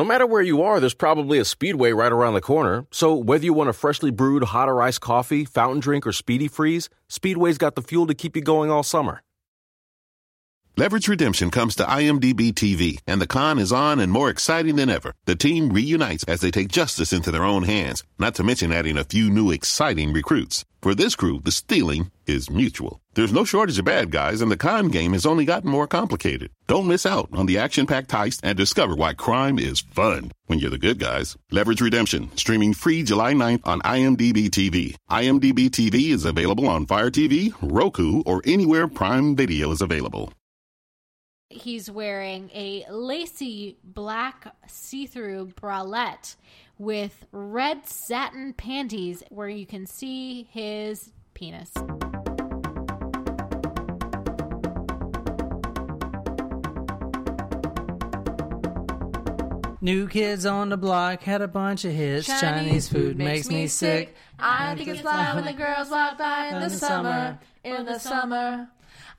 No matter where you are, there's probably a Speedway right around the corner. So whether you want a freshly brewed hot or iced coffee, fountain drink, or speedy freeze, Speedway's got the fuel to keep you going all summer. Leverage Redemption comes to IMDb TV, and the con is on and more exciting than ever. The team reunites as they take justice into their own hands, not to mention adding a few new exciting recruits. For this crew, the stealing is mutual. There's no shortage of bad guys, and the con game has only gotten more complicated. Don't miss out on the action packed heist and discover why crime is fun when you're the good guys. Leverage Redemption, streaming free July 9th on IMDb TV. IMDb TV is available on Fire TV, Roku, or anywhere Prime Video is available. He's wearing a lacy black see through bralette with red satin panties where you can see his penis. New kids on the block had a bunch of hits. Chinese, food makes me sick. I think it's fly when the girls walk by in the summer. In the summer.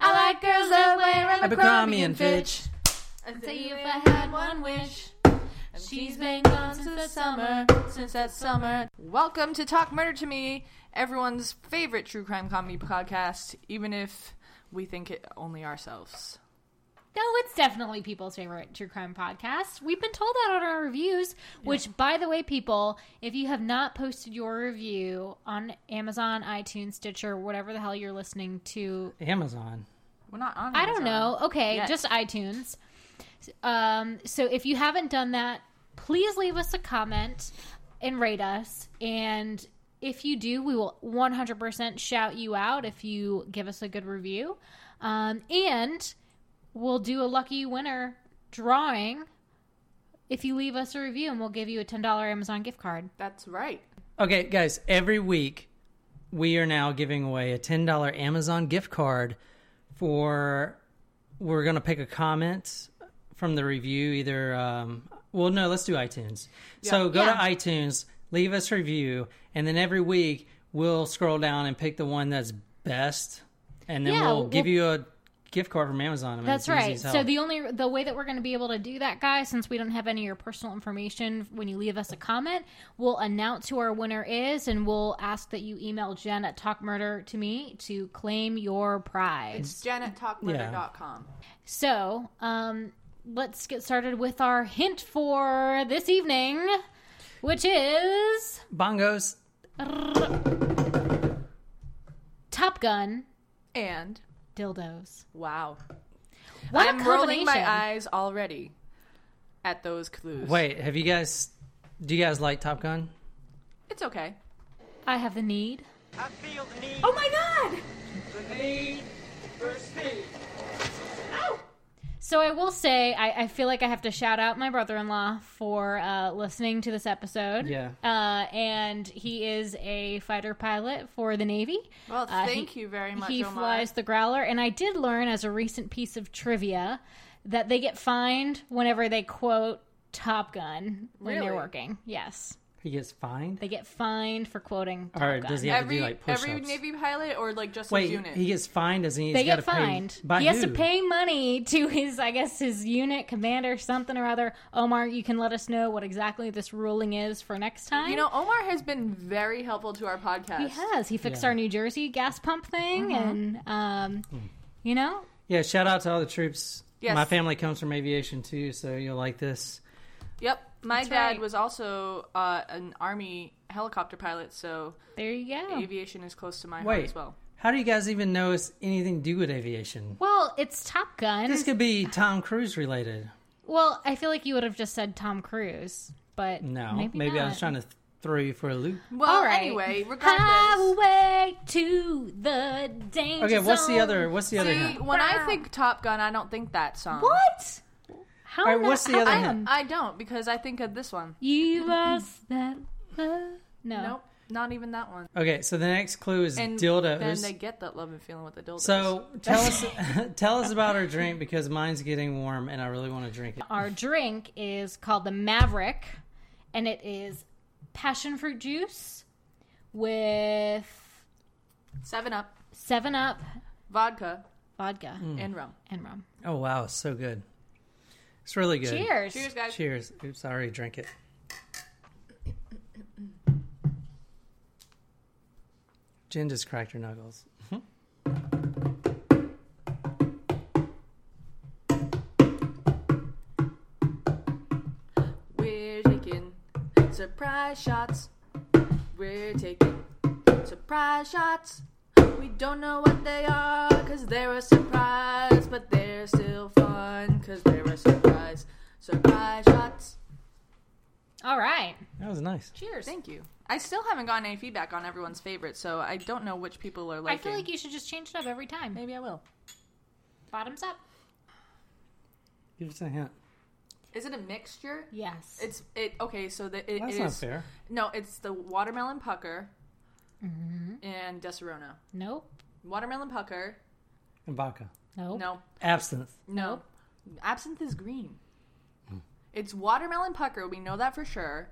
I like girls that wear Abercrombie and Fitch. I'd say if I had one wish. She's been gone since the summer, since that summer. Welcome to Talk Murder to Me, everyone's favorite true crime comedy podcast, even if we think it only ourselves. No, it's definitely people's favorite true crime podcast. We've been told that on our reviews, which, by the way, people, if you have not posted your review on Amazon, iTunes, Stitcher, whatever the hell you're listening to, Amazon. We're not on. I don't know. Okay, yet. just iTunes. Um, so if you haven't done that, please leave us a comment and rate us. And if you do, we will 100% shout you out if you give us a good review. Um, and we'll do a lucky winner drawing if you leave us a review, and we'll give you a $10 Amazon gift card. That's right. Okay, guys, every week we are now giving away a $10 Amazon gift card for. We're going to pick a comment from the review, either. Um, well, no, let's do iTunes. So go Yeah. to iTunes, leave us a review, and then every week we'll scroll down and pick the one that's best, and then Yeah, we'll we'll- give you a gift card from Amazon. I mean, That's right. So the only the way that we're going to be able to do that, guys, since we don't have any of your personal information when you leave us a comment, we'll announce who our winner is, and we'll ask that you email Jen at Talk Murder to me to claim your prize. It's Jen at talkmurder.com. So, um, let's get started with our hint for this evening, which is Bongos. Top Gun And dildos. wow, What a I'm rolling my eyes already at those clues. Wait, have you guys? Do you guys like Top Gun? it's okay. I have the need. I feel the need, Oh my god! the need for speed. So I will say, I, I feel like I have to shout out my brother-in-law for uh, listening to this episode. Yeah. Uh, and he is a fighter pilot for the Navy. Well, Uh, thank he- you very much. He Omar. flies the Growler, and I did learn as a recent piece of trivia that they get fined whenever they quote Top Gun when they're working. Yes, He gets fined. they get fined for quoting Top Or Gun. does he have every to do like push-ups? every Navy pilot or like just Wait, his unit. he gets fined, doesn't he? they get gotta pay- fined. By he has to who? pay money to his, I guess, his unit commander, something or other. Omar, you can let us know what exactly this ruling is for next time. you know, Omar has been very helpful to our podcast. he has. He fixed Yeah. our New Jersey gas pump thing, and um, you know, Yeah, shout out to all the troops. Yes. My family comes from aviation too, so you'll like this. Yep. My That's dad right. was also uh, an army helicopter pilot, so there you go. aviation is close to my heart as well. how do you guys even know it's anything to do with aviation? Well, it's Top Gun. This could be Tom Cruise related. well, I feel like you would have just said Tom Cruise, but No, maybe, maybe, I was trying to th- throw you for a loop. Well, All right. anyway, regardless. Highway to the danger Okay, what's the other? What's the other See, when I think Top Gun, I don't think that song. What? How? All right, not- what's the other come? hint? I don't because I think of this one. You lost that love. No. Nope, not even that one. Okay, so the next clue is And dildos. then they get that love and feeling with the dildos. so tell us, tell us about our drink because mine's getting warm and I really want to drink it. Our drink is called the Maverick, and it is passion fruit juice with Seven Up, Seven Up vodka, vodka Mm. and rum. and rum. Oh wow, so good. It's really good. Cheers. Cheers, guys. Cheers. Oops, I already drank it. Jen just cracked her knuckles. Mm-hmm. We're taking surprise shots. We're taking surprise shots. We don't know what they are because they're a surprise, but they're still fun because they're a surprise. Surprise shots. All right. That was nice. Cheers. Thank you. I still haven't gotten any feedback on everyone's favorite, so I don't know which people are like. I feel like you should just change it up every time. maybe I will. Bottoms up. Give us a hint. Is it a mixture? Yes. It's it. Okay, so the, it, That's it not is- fair. No, it's the watermelon pucker mm-hmm. And Disaronno. nope. Watermelon pucker. And vodka. Nope. No, Absinthe. no. Absinthe is green. Hmm. It's watermelon pucker. We know that for sure.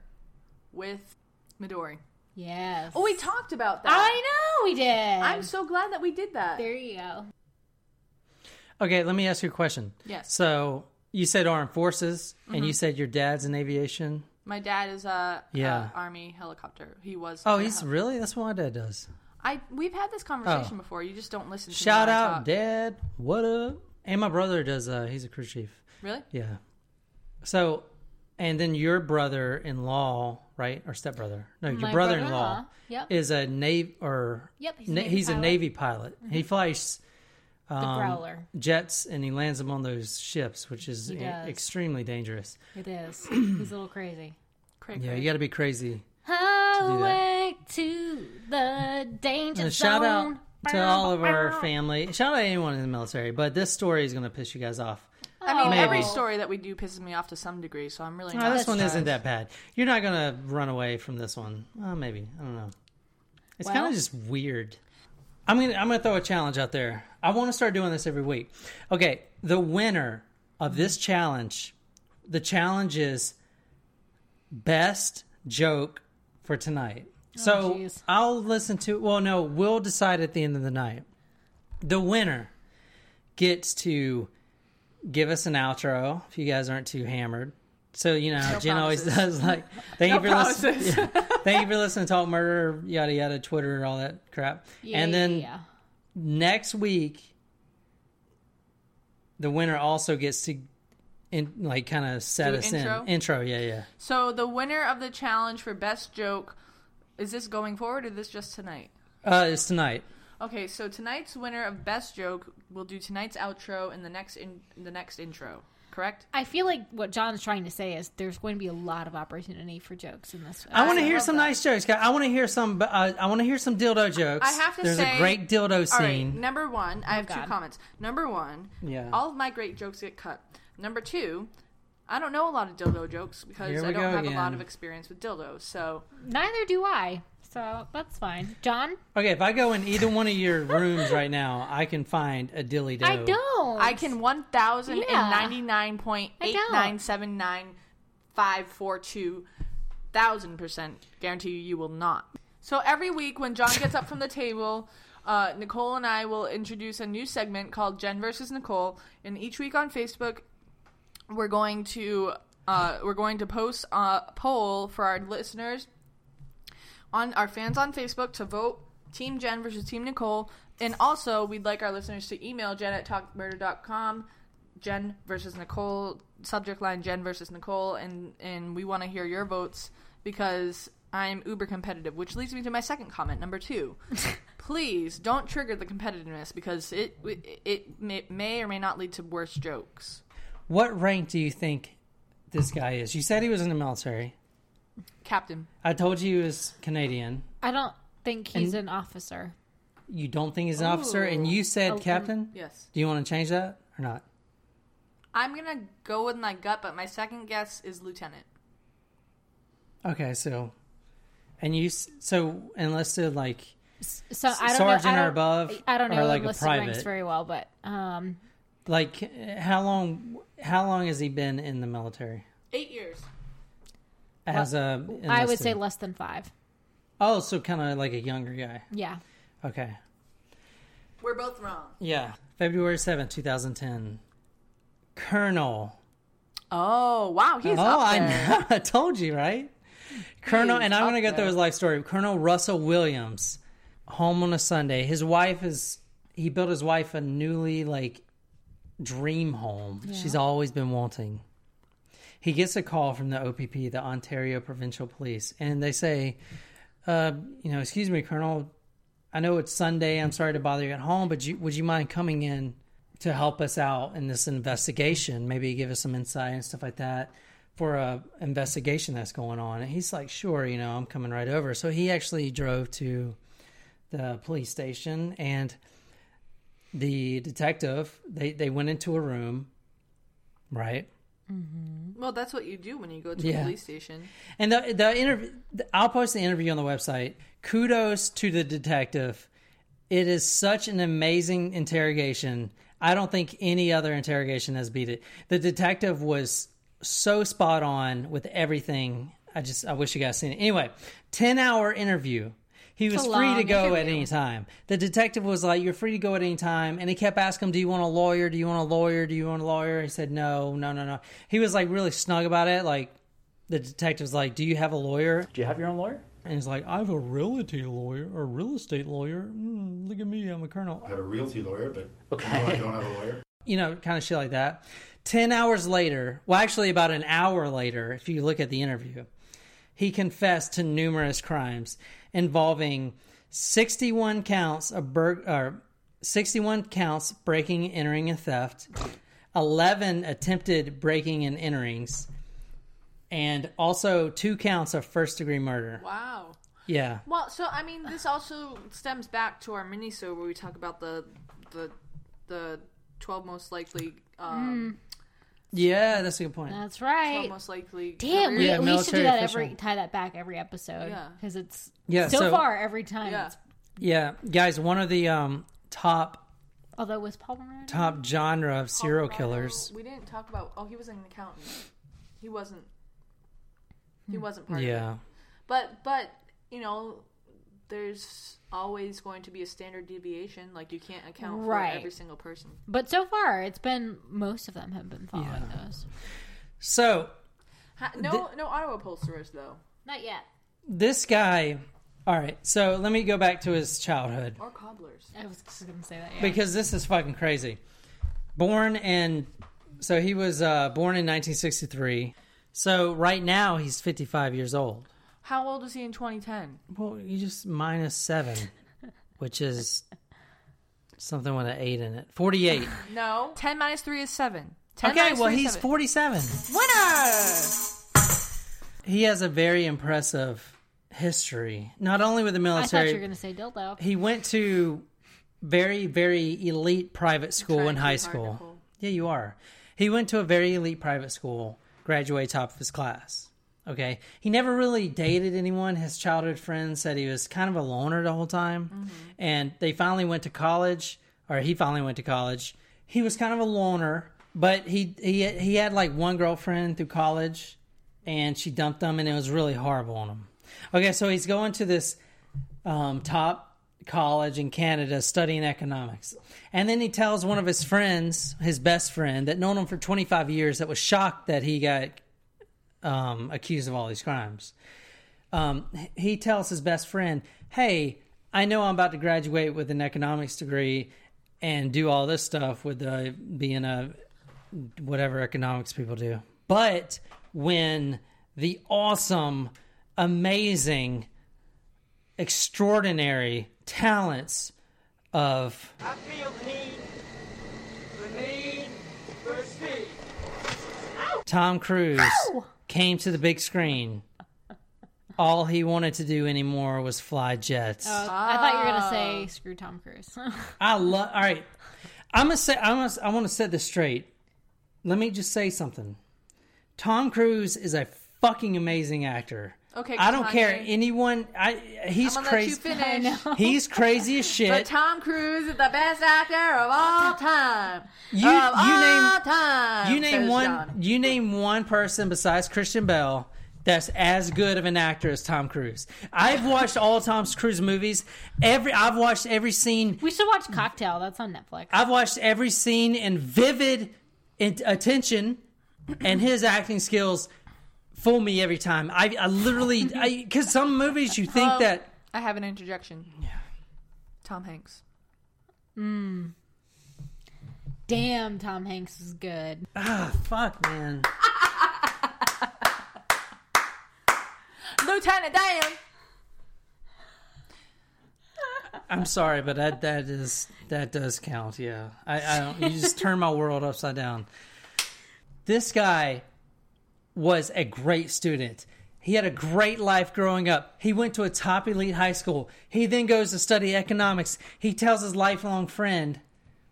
With Midori. Yes. Oh, we talked about that. I know we did. I'm so glad that we did that. there you go. Okay, let me ask you a question. Yes. So you said armed forces, and you mm-hmm. said your dad's in aviation. My dad is a Yeah. a army helicopter. He was. Oh, he's hel- really? That's what my dad does. I we've had this conversation Oh. before. You just don't listen. to Shout out. Dad. What up? And my brother does. Uh, he's a crew chief. Really? Yeah. So, and then your brother-in-law, right, or stepbrother? No, your My brother-in-law brother-in-law, yep. is a navy or Yep, he's a Navy he's a navy pilot. He flies The um, growler. jets and he lands them on those ships, which is He e- extremely dangerous. It is. He's a little crazy. Craig, Yeah, you got to be crazy. Highway to the danger And zone. shout out to all of our family. Shout out to anyone in the military. But this story is going to piss you guys off. I mean, Maybe. every story that we do pisses me off to some degree, so I'm really No, not. this one That's isn't that bad. You're not going to run away from this one. Well, maybe. I don't know. It's Well- kind of just weird. I'm to I'm to throw a challenge out there. I want to start doing this every week. Okay, the winner of this challenge, the challenge is best joke for tonight. Oh, so jeez. I'll listen to well no, we'll decide at the end of the night. The winner gets to give us an outro if you guys aren't too hammered. So you know, how Jen always does like thank you for listening. yeah. Thank you for listening to Talk Murder, yada yada, Twitter, all that crap. and then Yeah. next week, the winner also gets to, in like, kind of set Do us intro? in intro. Yeah, yeah. So the winner of the challenge for best joke is this going forward or this just tonight? Uh, it's tonight. Okay, so tonight's winner of best joke will do tonight's outro and the next in the next intro. Correct? I feel like what John's trying to say is there's going to be a lot of opportunity for jokes in this. I want to hear some that. nice jokes. guys. I want to hear some. Uh, I want to hear some dildo jokes. I have to There's say, a great dildo All right, scene. number one, I have two comments. Number one, Yeah. all of my great jokes get cut. Number two, I don't know a lot of dildo jokes because I don't go have a lot of experience with dildos. So Neither do I. So that's fine. John, Okay, if I go in either one of your rooms right now, I can find a dilly do. I don't. I can one thousand and ninety nine point eight nine seven nine five four two thousand percent guarantee you you will not. So every week when John gets up from the table, uh, Nicole and I will introduce a new segment called Jen versus Nicole. And each week on Facebook, we're going to uh, we're going to post a poll for our listeners on our fans on Facebook to vote Team Jen versus Team Nicole. And also, we'd like our listeners to email Jen at talkmurder.com, Jen versus Nicole, subject line Jen versus Nicole, and, and we want to hear your votes because I'm uber competitive, which leads me to my second comment, number two. Please don't trigger the competitiveness because it, it, it may, may or may not lead to worse jokes. What rank do you think this guy is? You said he was in the military. Captain. I told you he was Canadian. I don't think he's an officer. You don't think he's an officer, and you said Oh, captain. Yes. Do you want to change that or not? I'm going to go with my gut, but my second guess is lieutenant. Okay, so, and you s- so enlisted like So I don't sergeant know. I or don't, above, I don't or know like a enlisted ranks private? very well, but um, like how long? How long has he been in the military Eight years. As a? Uh, I would enlisted? say less than five. Oh, so kind of like a younger guy. Yeah. Okay. We're both wrong. Yeah. February seventh, 2010. Colonel Oh wow, he's oh, up I know. I told you, right? Colonel, is and I'm going to go through his life story. Colonel Russell Williams, home on a Sunday. His wife is, he built his wife a newly, like, dream home. She's always been wanting. He gets a call from the OPP, the Ontario Provincial Police, and they say, uh, you know, excuse me, Colonel, I know it's Sunday. I'm sorry to bother you at home, but you, would you mind coming in to help us out in this investigation? Maybe give us some insight and stuff like that for a investigation that's going on. And he's like, sure, you know, I'm coming right over. So he actually drove to the police station and the detective, they, they went into a room, right? Mm-hmm. Well, that's what you do when you go to Yeah. a police station. And the the interview, I'll post the interview on the website. Kudos to the detective. It is such an amazing interrogation. I don't think any other interrogation has beat it. The detective was so spot on with everything. I just I wish you guys seen it. Anyway, ten hour interview. He was a free to long go at any time. The detective was like, "You're free to go at any time," and he kept asking him, "Do you want a lawyer? Do you want a lawyer? Do you want a lawyer?" He said, "No, no, no, no." He was like really snug about it. Like the detective's like, "Do you have a lawyer?" Do you have your own lawyer? And he's like, "I have a realty lawyer or real estate lawyer. Mm, look at me, I'm a colonel." I have a realty lawyer, but Okay. no, I don't have a lawyer. You know, kind of shit like that. Ten hours later, well, actually, about an hour later, if you look at the interview, he confessed to numerous crimes involving 61 counts of bur- or 61 counts breaking, entering, and theft, 11 attempted breaking and enterings, and also two counts of first degree murder. Wow. Yeah. Well, so I mean, this also stems back to our mini show where we talk about the the the twelve most likely um, Yeah, that's a good point. That's twelve right. most likely. Damn, we, Yeah, we should do that official. every tie that back every episode. Yeah. because it's Yeah, so, so- far every time. Yeah. It's, Yeah, guys, one of the um, top although was Paul Moran? top genre of serial Colorado, killers. We didn't talk about. Oh, he was an accountant. He wasn't. He wasn't part of it. Yeah. But but you know, there's always going to be a standard deviation. Like you can't account Right. for every single person. But so far, it's been most of them have been following those. So Ha- no no auto upholsterers though, Not yet. this guy, all right. So let me go back to his childhood or cobblers. I was just gonna say that. Yeah. because this is fucking crazy. Born in, so he was uh, born in 1963. So right now he's 55 years old. How old was he in 2010? Well, you just minus seven, which is something with an eight in it. 48. No, 10 minus three is seven. 10 Okay, minus well three is he's seven. 47. winner. He has a very impressive history, not only with the I thought military. you were gonna say dildo. he went to very very elite private school Trying in high school yeah you are he went to a very elite private school graduated top of his class okay. He never really dated anyone. His childhood friends said he was kind of a loner the whole time. Mm-hmm. and they finally went to college or he finally went to college. He was kind of a loner but he he he had like one girlfriend through college and she dumped him and it was really horrible on him. Okay so he's going to this um, top college in Canada studying economics. And then he tells one of his friends, his best friend, that known him for 25 years, that was shocked that he got um, accused of all these crimes. Um, he tells his best friend, Hey, I know I'm about to graduate with an economics degree and do all this stuff with uh, being a whatever economics people do. But when the awesome, amazing, extraordinary talents of I feel the need, the need for speed. Tom Cruise came to the big screen, all he wanted to do anymore was fly jets. Oh, I thought you were gonna say screw Tom Cruise. I love. All right, I'm gonna say. I'm gonna, I want to set this straight. Let me just say something. Tom Cruise is a fucking amazing actor. Okay, I don't care anyone. I he's I'm gonna let you crazy. finish. He's crazy as shit. But. Tom Cruise is the best actor of all time. You of you all name time. you name says one John. you name one person besides Christian Bale that's as good of an actor as Tom Cruise. I've watched all Tom Cruise movies. Every I've watched every scene. we should watch Cocktail. That's on Netflix. I've watched every scene in vivid attention and his acting skills fool me every time. I, I literally because some movies you think Um, that I have an interjection. Yeah. Tom Hanks. Damn, Tom Hanks is good. ah fuck man. Lieutenant Dan. I'm sorry, but that that is that does count. Yeah, I, I don't. You just turn my world upside down. This guy was a great student. He had a great life growing up. He went to a top elite high school. He then goes to study economics. He tells his lifelong friend,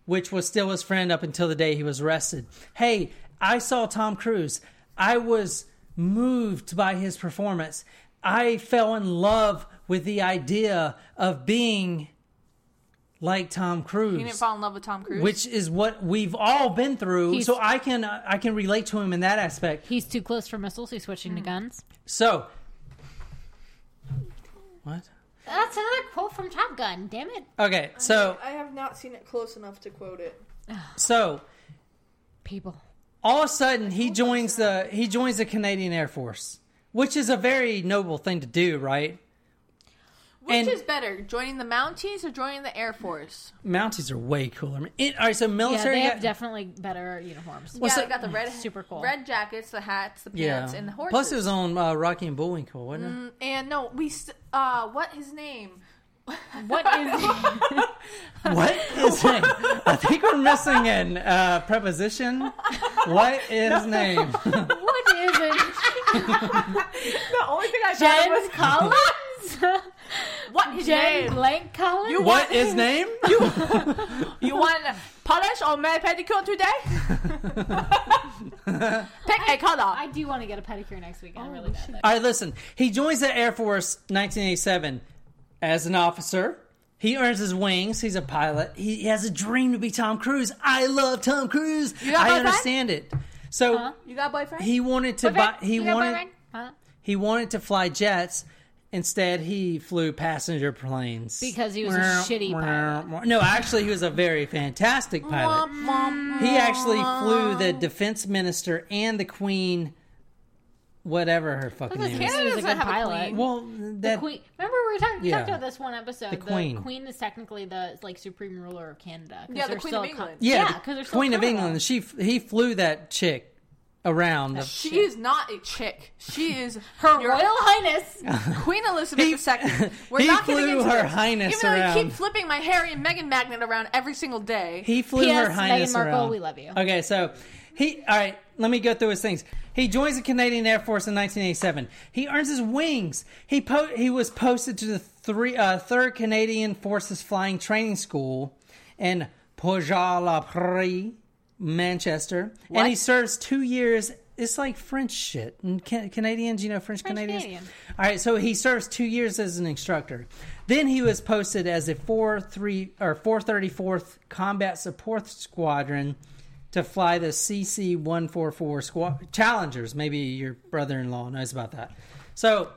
which was still his friend up until the day he was arrested, "Hey, I saw Tom Cruise. I was moved by his performance. I fell in love with the idea of being like Tom Cruise." He didn't fall in love with Tom Cruise. which is what we've all been through. He's- so I can uh, I can relate to him in that aspect. He's too close for missiles. He's switching to hmm. guns. So, what? That's another quote from Top Gun. Damn it, Okay, so I have not seen it close enough to quote it. so people. all of a sudden he joins the he joins the Canadian Air Force, which is a very noble thing to do, right? Which And- is better, joining the Mounties or joining the Air Force? Mounties are way cooler. I mean, it, all right, so military. Yeah, military. they have guy- definitely better uniforms. What's yeah, that- they got the red, Super cool. red jackets, the hats, the yeah. pants, and the horses. Plus, it was on uh, Rocky and Bullwinkle, wasn't it? and no, we st- uh, what his name? What is? What is name? I think we're missing an uh, preposition. What is name? what is it? The only thing I Jen Collins. what his Jen name? Blank Collins. You what is name? You you want polish or matte pedicure today? Pick a color. I do want to get a pedicure next week. I'm oh, really bad. All right, listen. He joins the Air Force 1987 as an officer. He earns his wings. He's a pilot. He, he has a dream to be Tom Cruise. I love Tom Cruise. got I understand it. So You got a boyfriend? he wanted to buy. He You got wanted. Huh? He wanted to fly jets. Instead, he flew passenger planes Because he was a shitty pilot. No, actually, he was a very fantastic pilot. He actually flew the defense minister and the queen, whatever her fucking name is. Canada was doesn't good have a pilot. queen. Well, The that queen. Remember we were talking. We Yeah. talked about this one episode. The queen. queen is technically the like supreme ruler of Canada. 'cause Yeah, the they're Queen still of a co- England. yeah, yeah, the because they're still Queen of Commonwealth. England. She he flew that chick around. The, she is not a chick. She is Her your- Royal Highness. Queen Elizabeth He- II. We're he not getting flew into her this. highness Even though around. I keep flipping my Harry and Meghan magnet around every single day. he flew P.S. her highness Meghan Markle, around. we love you. Okay, so he all right. Let me go through his things. He joins the Canadian Air Force in 1987. He earns his wings. He po- he was posted to the three uh, third Canadian Forces Flying Training School in Port-la-Prairie, Manchester, and he serves two years. It's like French shit. And can- Canadians, you know, French, Canadians. Canadian. All right, so he serves two years as an instructor. Then he was posted as a four three or four thirty fourth Combat Support Squadron to fly the CC one four four squad Challengers. Maybe your brother in law knows about that. So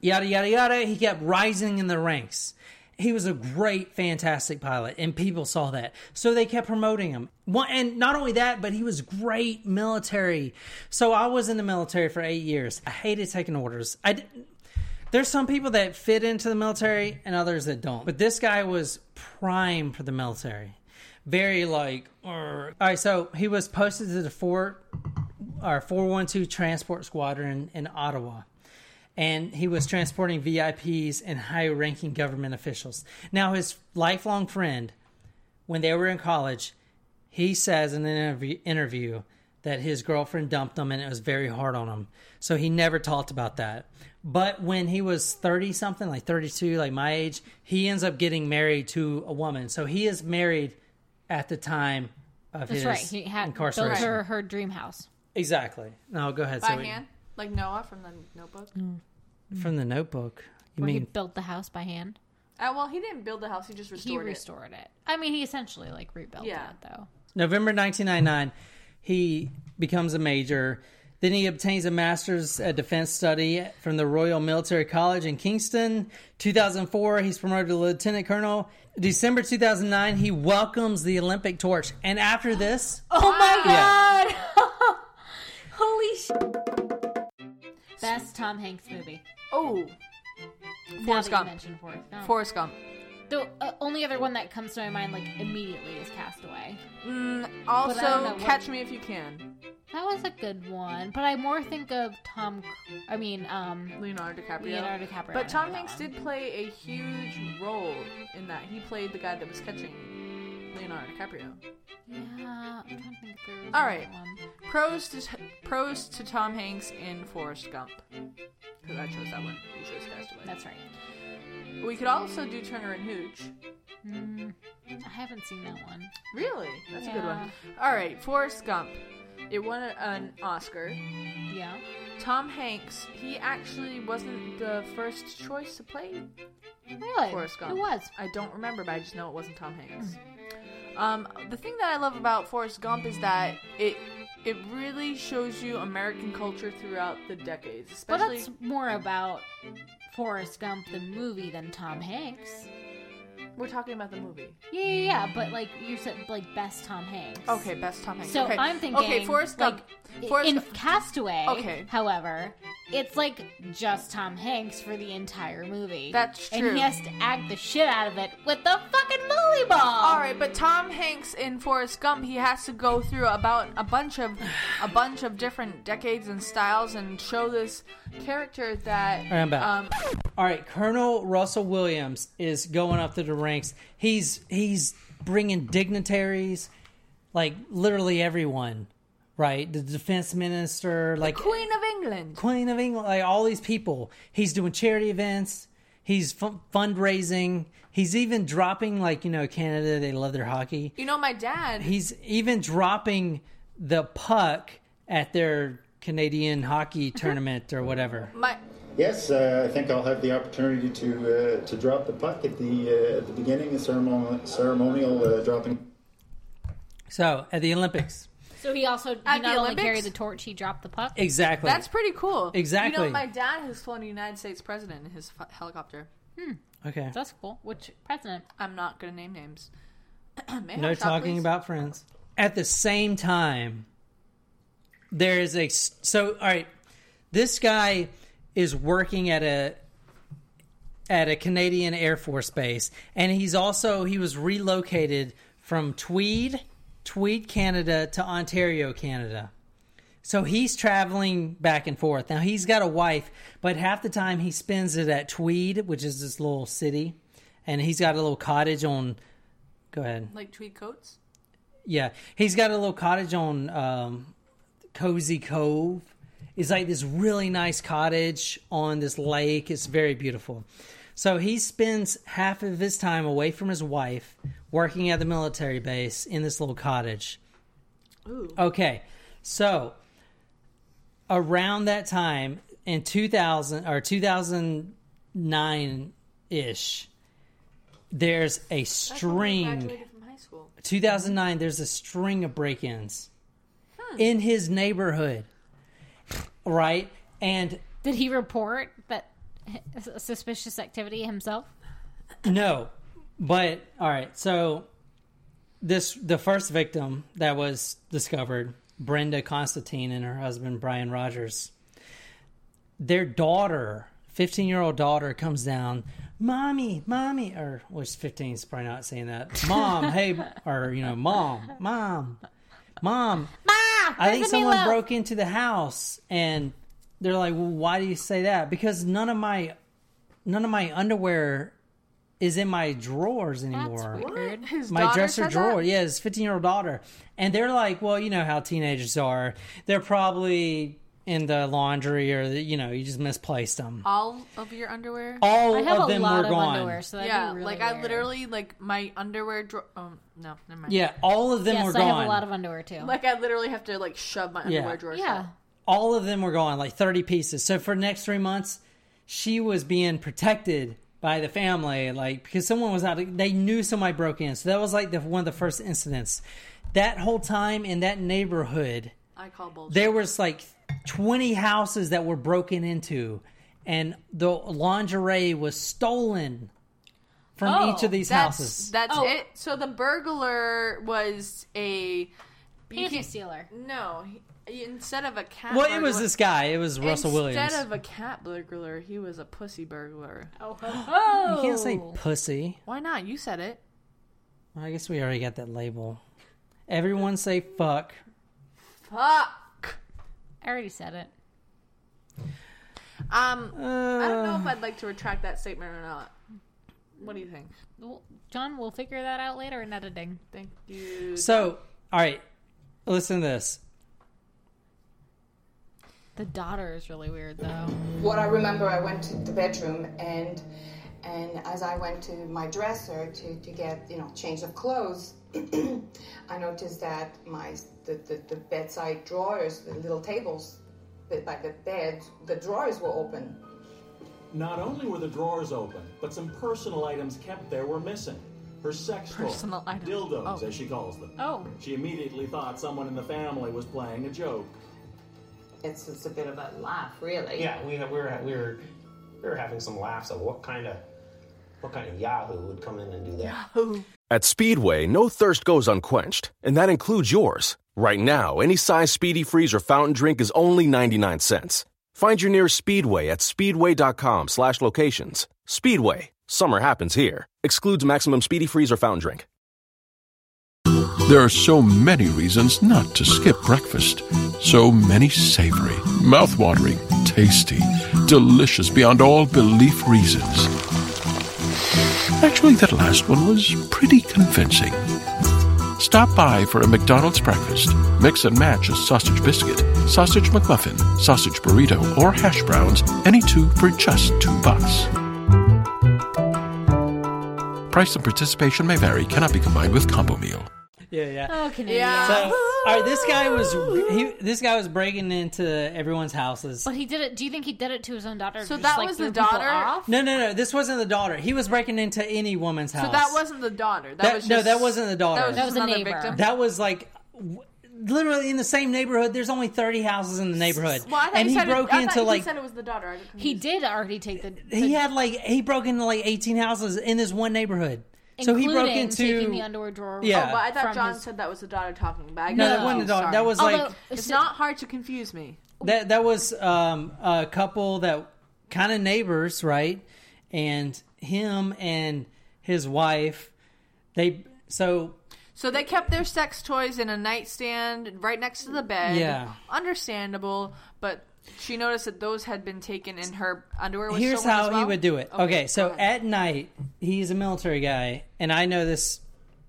yada yada yada. He kept rising in the ranks. He was a great, fantastic pilot, and people saw that, so they kept promoting him. And not only that, but he was great military. So I was in the military for eight years. I hated taking orders. I there's some people that fit into the military and others that don't. But this guy was prime for the military. Very like, "Arr." all right. So he was posted to the Fort, or 412 Transport Squadron in Ottawa and he was transporting VIPs and high ranking government officials. Now, his lifelong friend, when they were in college, he says in an interview, interview that his girlfriend dumped him and it was very hard on him. So he never talked about that. But when he was 30 something, like 32, like my age, he ends up getting married to a woman. So he is married at the time of That's his right. He had built incarceration. her her dream house. Exactly. No, go ahead. by say what- hand, like Noah from the Notebook. From the notebook. You Where he mean built the house by hand. Uh, well, he didn't build the house; he just He restored it. restored it. I mean, he essentially like rebuilt Yeah. it though. November 1999, he becomes a major. Then he obtains a master's at defense study from the Royal Military College in Kingston. 2004, he's promoted to lieutenant colonel. December 2009, he welcomes the Olympic torch. And after this, Oh my Yeah. god! Best Tom Hanks movie. Oh, Forrest Gump. mentioned Forrest Gump. Forrest Gump. The uh, only other one that comes to my mind, like immediately, is Castaway. Mm, But I know also, what- Catch Me If You Can. That was a good one, but I more think of Tom. I mean, um, Leonardo DiCaprio. Leonardo DiCaprio. But Tom Hanks did play a huge role in that. He played the guy that was catching Leonardo DiCaprio. Yeah, I'm trying to think. If there was All one. Pros to pros to Tom Hanks in Forrest Gump. Because I chose that one. You chose Castaway. That's right. We could also do Turner and Hooch. Mm, I haven't seen that one. Really? That's a good Yeah. one. All right, Forrest Gump. It won a- an Oscar. Yeah. Tom Hanks, he actually wasn't the first choice to play Really? Forrest Gump. Who was? I don't remember, but I just know it wasn't Tom Hanks. Um, the thing that I love about Forrest Gump is that it it really shows you American culture throughout the decades, But especially. that's more about Forrest Gump the movie than Tom Hanks. We're talking about the movie. Yeah, yeah, yeah. But like you said, like best Tom Hanks. Okay, best Tom Hanks. So okay. I'm thinking, Okay, Forrest Gump. like, Forrest in Gump- Castaway. Okay. However, it's like just Tom Hanks for the entire movie. That's true. And he has to act the shit out of it with the fucking molly ball. All right, but Tom Hanks in Forrest Gump, he has to go through about a bunch of a bunch of different decades and styles and show this character that right, I'm back. um All right, Colonel Russell Williams is going up through the ranks. He's he's bringing dignitaries, like literally everyone, right? The defense minister, like Queen of England. Queen of England, like all these people. He's doing charity events. He's fu- fundraising. He's even dropping, like you know, Canada. They love their hockey. You know, my dad. He's even dropping the puck at their Canadian hockey tournament or whatever. My Yes, uh, I think I'll have the opportunity to uh, to drop the puck at the uh, at the beginning, the ceremonial ceremonial uh, dropping. So at the Olympics, So he also he At the not only Olympics? carried the torch, he dropped the puck. exactly. that's pretty cool. Exactly. You know, my dad has flown a United States president in his f- helicopter. Hmm. okay. That's cool. Which president? I'm not gonna name names. May No have a shot, talking please? about friends. At the same time, there is a so all right. This guy is working at a at a Canadian Air Force base, and he's also he was relocated from Tweed, Tweed, Canada, to Ontario, Canada. So he's traveling back and forth. Now he's got a wife, but half the time he spends it at Tweed, which is this little city, and he's got a little cottage on. Go ahead. like tweed coats. Yeah, he's got a little cottage on um, Cozy Cove. It's like this really nice cottage on this lake. It's very beautiful. So he spends half of his time away from his wife, working at the military base in this little cottage. Ooh. Okay, so around that time in 2000 or 2009 ish, there's a string. graduated from high school. 2009 there's a string of break-ins Hmm. in his neighborhood right and Did he report that suspicious activity himself? no but all right so this the first victim that was discovered brenda constantine and her husband brian rogers their daughter 15 year old daughter comes down mommy mommy or was 15 is probably not saying that. Mom hey or you know mom mom mom. Ah, I think someone broke into the house and they're like, well, why do you say that? Because none of my none of my underwear is in my drawers That's anymore. weird. His My dresser said drawer, that? yeah, his fifteen year old daughter. And they're like, Well, you know how teenagers are. They're probably in the laundry or the, you know, you just misplaced them. All of your underwear. All I have of a them lot were of gone. underwear, so yeah, really like I literally like my underwear drawer. Oh no, never mind. Yeah, all of them Yes, were I gone. have a lot of underwear too. Like I literally have to like shove my Yeah. underwear drawer. yeah. shut. All of them were gone, like 30 pieces. So for the next three months, she was being protected by the family, like because someone was out. They knew somebody broke in, so that was like the one of the first incidents. That whole time in that neighborhood, I call bullshit. there was like 20 houses that were broken into, and the lingerie was stolen from Oh, each of oh, these that's, houses. That's Oh. it. So the burglar was a Panty can't- stealer. No, he, instead of a cat. Well, it was this guy. It was Russell Williams. Instead of a cat burglar, he was a pussy burglar. Oh, ho, ho. you can't say pussy. Why not? You said it. I guess we already got that label. Everyone say fuck. Fuck. I already said it. Um, I don't know Uh, if I'd like to retract that statement or not. What do you think? Well, John, we'll figure that out later in editing. Thank you. So, all right, listen to this. The daughter is really weird, though. what I remember, I went to the bedroom and and as I went to my dresser to, to get you know change of clothes, I noticed that my the, the, the bedside drawers, the little tables by by the bed, the drawers were open. Not only were the drawers open, but some personal items kept there were missing. Her sex toys, Personal items. dildos, Oh. as she calls them. Oh. She immediately thought someone in the family was playing a joke. It's just a bit of a laugh, really. Yeah, we we were we were we were having some laughs of what kind of what kind of Yahoo would come in and do that. Yahoo. At Speedway, no thirst goes unquenched, and that includes yours. Right now, any size Speedy Freeze or fountain drink is only 99 cents. Find your nearest Speedway at speedway.com slash locations. Speedway. Summer happens here. Excludes maximum Speedy Freeze or fountain drink. There are so many reasons not to skip breakfast. So many savory, mouth-watering, tasty, delicious beyond all belief reasons. Actually, that last one was pretty convincing. Stop by for a McDonald's breakfast. Mix and match a sausage biscuit, sausage McMuffin, sausage burrito, or hash browns, any two for just two bucks. Price and participation may vary, cannot be combined with combo meal. Yeah, yeah. Oh, Canadian. Yeah. So, all right, this guy was he, this guy was breaking into everyone's houses. But he did it. Do you think he did it to his own daughter? So that like, was threw the daughter? Off? No, no, no. This wasn't the daughter. He was breaking into any woman's house. So that wasn't the daughter. That, That- was no, that wasn't the daughter. That was, That just was a neighbor. victim. That was like w- literally in the same neighborhood. There's only 30 houses in the neighborhood, well, I thought and you he said broke it, I into thought like you said it was the daughter. He did already take the. the he had like he broke into like 18 houses in this one neighborhood. So he broke into taking the underwear drawer. Yeah. Oh, but I thought John his- said that was the daughter talking. But I no, that wasn't the daughter. sorry. That was Although, like It's so- not hard to confuse me. that that was um, a couple that kind of neighbors, right? And him and his wife, they so So they kept their sex toys in a nightstand right next to the bed. Yeah. Understandable, but she noticed that those had been taken in her underwear. Was here's how he would do it. Okay, go so at night, he's a military guy, and I know this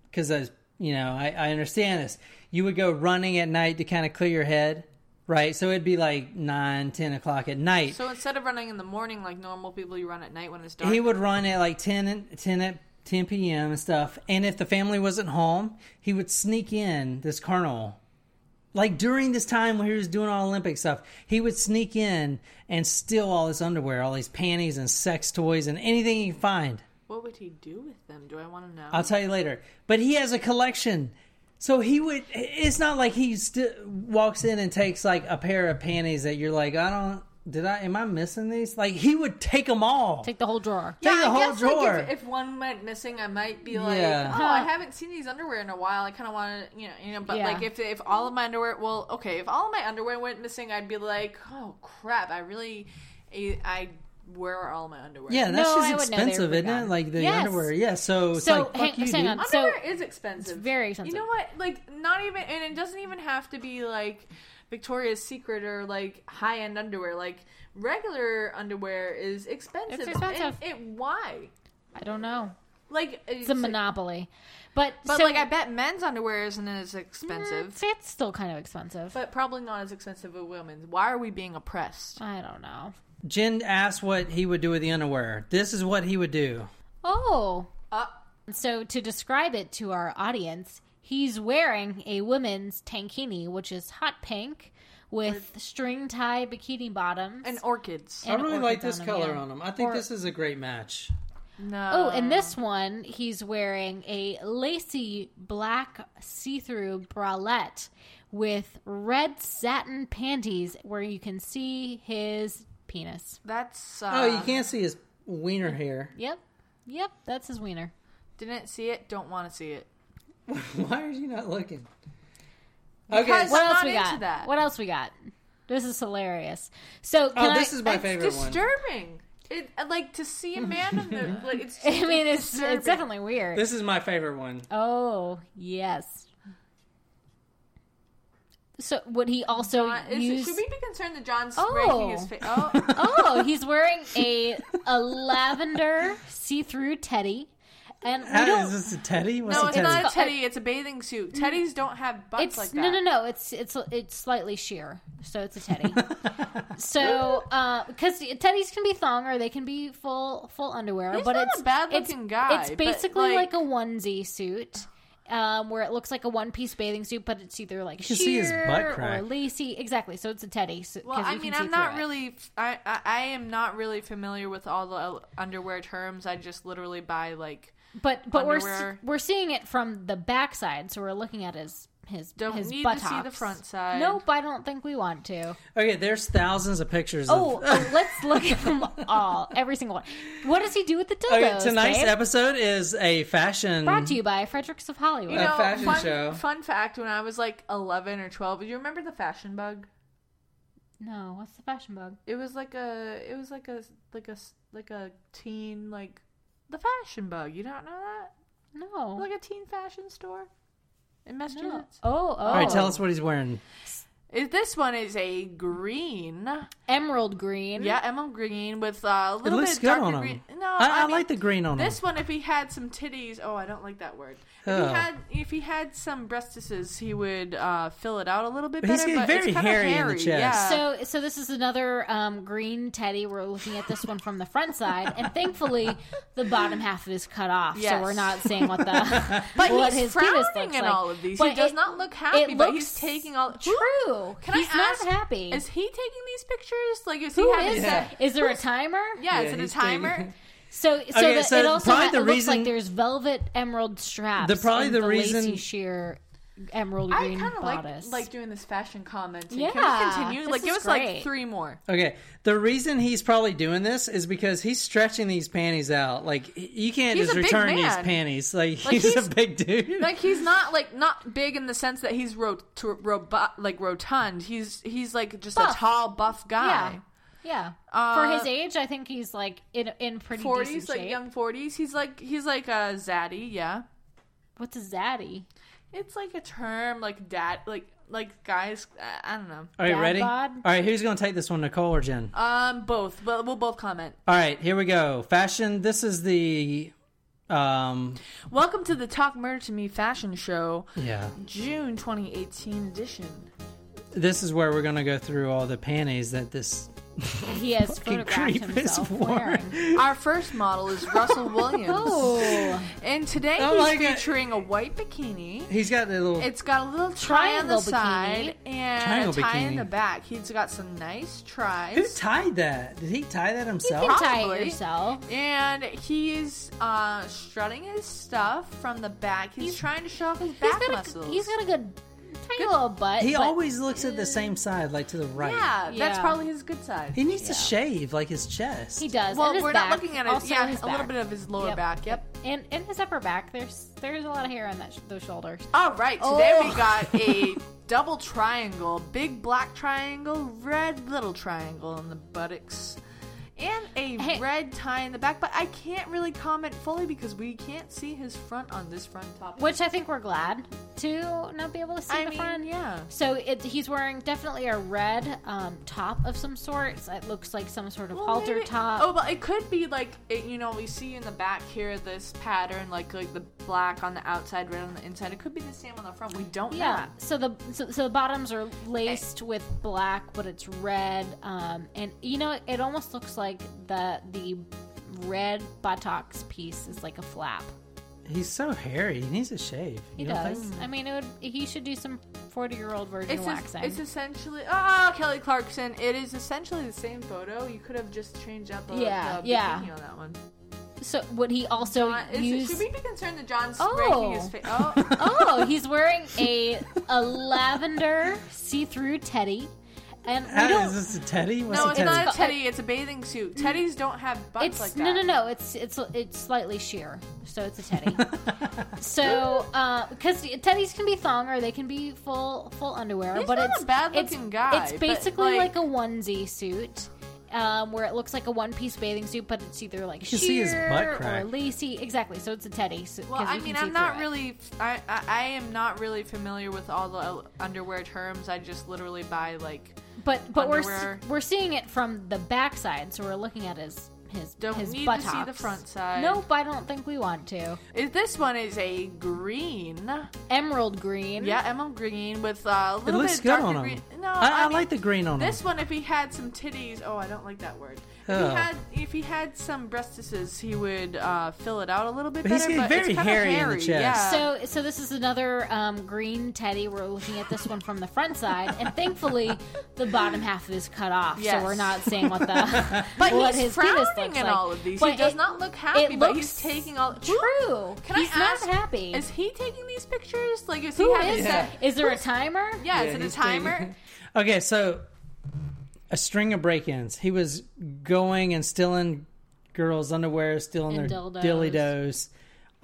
because I, you know, I, I understand this. You would go running at night to kind of clear your head, right? So it'd be like nine, ten o'clock at night. So instead of running in the morning like normal people, you run at night when it's dark. he would run at like 10, 10 at 10 p.m. and stuff. And if the family wasn't home, he would sneak in this colonel. Like during this time when he was doing all Olympic stuff, he would sneak in and steal all his underwear, all these panties and sex toys and anything he could find. What would he do with them? Do I want to know? I'll tell you later. But he has a collection. So he would. It's not like he st- walks in and takes like a pair of panties that you're like, I don't. Did I? Am I missing these? Like he would take them all. Take the whole drawer. Take the I whole guess, like, drawer. if, if one went missing, I might be like, Yeah. "Oh, I haven't seen these underwear in a while. I kind of want to, you know, you know." But Yeah. like, if if all of my underwear, well, okay, if all of my underwear went missing, I'd be like, "Oh crap! I really, I, I where are all my underwear?" yeah, that's No, just would know they expensive, isn't it? Like the Yes. underwear. Yeah. So it's So, like, fuck hang- you, hang dude. on. So- underwear is expensive. It's very expensive. You know what? Like, not even, and it doesn't even have to be like Victoria's Secret or like high end underwear. Like regular underwear is expensive. It's expensive. And it why? I don't know. Like It's a monopoly. But But so, like, I bet men's underwear isn't as expensive. It's, it's still kind of expensive. But probably not as expensive as women's. Why are we being oppressed? I don't know. Jen asked what he would do with the underwear. This is what he would do. Oh. Uh, So to describe it to our audience, he's wearing a women's tankini, which is hot pink with string tie bikini bottoms. and orchids. I And really like this on 'em, color yeah. on him. I think Or- this is a great match. No. Oh, and this one, he's wearing a lacy black see-through bralette with red satin panties where you can see his penis. That's. Uh, Oh, you can't see his wiener hair. Yep. Yep, that's his wiener. Didn't see it. Don't want to see it. Why are you not looking? Okay. Because What I'm else not we into got? that. What else we got? This is hilarious. So, oh, can Oh, I, this is my it's favorite one. disturbing. It uh, like to see a man in the like. It's just, I mean, it's disturbing. it's definitely weird. This is my favorite one. Oh yes. So would he also John- is use? should we be concerned that John's Oh. breaking his face? Oh, oh, he's wearing a a lavender see-through teddy, and we don't. is this a teddy? What's no, a it's teddy? not a teddy. It's a bathing suit. Teddies don't have butts It's like that. no, no, no. It's it's it's slightly sheer, so it's a teddy. so because teddies can be thong or they can be full full underwear, He's but not it's a bad-looking it's, guy, It's basically like- like, a onesie suit. Um, where it looks like a one-piece bathing suit, but it's either like You sheer can see his butt crack. or lacy. Exactly. So it's a teddy. So, Well, 'cause I you mean, see I'm not through it. really. I, I I am not really familiar with all the uh, underwear terms. I just literally buy like. But but we're we're seeing it from the backside, so we're looking at his his Don't his need to see the front side. Nope, I don't think we want to. Okay, there's thousands of pictures. Oh, of... oh, let's look at them all, every single one. What does he do with the dildos? okay, tonight's babe? episode is a fashion. brought to you by Fredericks of Hollywood. You A know, fashion fun, show. Fun fact: When I was like 11 or 12, do you remember the fashion bug? no, what's the fashion bug? It was like a. It was like a like a like a teen like the fashion bug. You don't know that? No, Like a teen fashion store in no. Massachusetts. Oh, oh. All right, tell us what he's wearing. Is this one is a green? Emerald green. Yeah, emerald green with uh, a It little looks bit good darker on him. green. No, I, I, I, mean, like the green on him. This one, if he had some titties, oh, I don't like that word. If Oh. he had, if he had some breastises, he would uh, fill it out a little bit But he's better. but very it's kinda hairy in the chest. Yeah. So, so this is another um, green teddy. We're looking at this one from the front side, and thankfully, the bottom half is cut off, so we're not seeing what the but what he's his penis looks in like. all of these. But he does it- not look happy, it but looks he's taking all. True. Can He's I not ask, happy. Is he taking these pictures? Like, is Who he having is set- that? Is there a timer? Yeah, Yeah, is it a timer? taking- So, so, Okay, that so it also probably ha- the it looks reason- like there's velvet emerald straps. The- probably the the reason- lacy sheer emerald I green kind of like like doing this fashion commenting. Yeah, Can we continue? this Like, give is us like three more. Okay, the reason he's probably doing this is because he's stretching these panties out. Like you can't He's just a big return these panties. Like, Like, he's, he's- a big dude. like he's not like not big in the sense that he's ro- to, robo- like rotund. He's he's like just Buff. a tall buff guy. yeah, Uh, for his age, I think he's like in in pretty Forties, decent like shape. young forties. He's like he's like a zaddy. Yeah, What's a zaddy? it's like a term like dad like like guys. I I don't know. All right, Dad ready? bod? All right, who's going to take this one, Nicole or Jen? Um, both, but we'll both comment. All right, here we go. Fashion. This is the, um, Welcome to the Talk Murder to Me fashion show, yeah. June 2018 edition. This is where we're going to go through all the panties that this. He has Fucking photographed creep is himself wearing. Our first model is Russell Williams, Oh, and today Oh he's my God. featuring a white bikini. He's got a little. It's got a little tie on the Triangle side and Triangle a tie in the back. He's got some nice tries. Who tied that? Did he tie that you himself? can tie Probably. it yourself. And he's uh, strutting his stuff from the back. He's, trying to show off his back he's got muscles. a he's got a good tiny little butt. He but- always looks at the same side, like to the right. yeah, that's Yeah. probably his good side. He needs to shave, like his chest. he does. well, and his we're back, not looking at his also yeah, his a little back. bit of his lower Yep. back. Yep. and in his upper back. There's there's a lot of hair on that sh- those shoulders. All right, today Oh. we got a double triangle, big black triangle, red little triangle in the buttocks, and a Hey. red tie in the back. But I can't really comment fully because we can't see his front on this front top. Which I think we're glad to not be able to see I the mean, front. yeah. So it, he's wearing definitely a red um, top of some sorts. It looks like some sort of Well, halter maybe- top. Oh, but it could be like it, you know we see in the back here this pattern like like the black on the outside, red on the inside. It could be the same on the front. We don't yeah. know. Yeah. So the so, so the bottoms are laced with black, but it's red. Um, and you know it almost looks like the the red buttocks piece is like a flap. He's so hairy. He needs a shave. He You don't does. think? I mean, it would. He should do some forty-year-old virgin It's, es- waxing. it's essentially ah Kelly Clarkson. It is essentially the same photo. You could have just changed up. the, Yeah, the yeah. on that one. so would he also John, is, use? should we be concerned that John's Oh. breaking his face? Oh, oh, he's wearing a a lavender see-through teddy, and we How- don't. is this a teddy? What's no, a it's teddy? not a teddy. It's a bathing suit. Teddies don't have butts It's like that. no, no, no. It's it's it's slightly sheer, so it's a teddy. so because teddies can be thong or they can be full full underwear, He's but not a it's bad-looking it's, guy, It's but, basically like- like, a onesie suit. Um, where it looks like a one-piece bathing suit, but it's either like You can see his sheer butt or lacy. Exactly, so it's a teddy. So, Well, 'cause I mean, I'm not really. I, I I am not really familiar with all the uh, underwear terms. I just literally buy like. But but we're we're seeing it from the backside, so we're looking at his his Don't his need to see the front side. Nope, I don't think we want to. Is this one is a green, Emerald green. yeah, emerald green with uh, a It little looks bit good darker on him. green. No, I, I, I, mean, like the green on him. This one, if he had some titties, oh, I don't like that word. If Oh. he had, if he had some breastises, he would uh, fill it out a little bit But he's better. getting but very it's kinda hairy in the chest. Yeah. So, so this is another um, green teddy. We're looking at this one from the front side, and thankfully, the bottom half is cut off, Yes. so we're not seeing what the But what he's his penis frowning looks in like. all of these. But he does it- not look happy, it but looks he's taking all. True. Can he's I ask? not happy. Is he taking these pictures? Like, is Who he having is set? that? Is there a timer? Yeah, is it a timer? taking- Okay, so a string of break-ins. He was going and stealing girls' underwear, stealing And their dildos. dilly dos,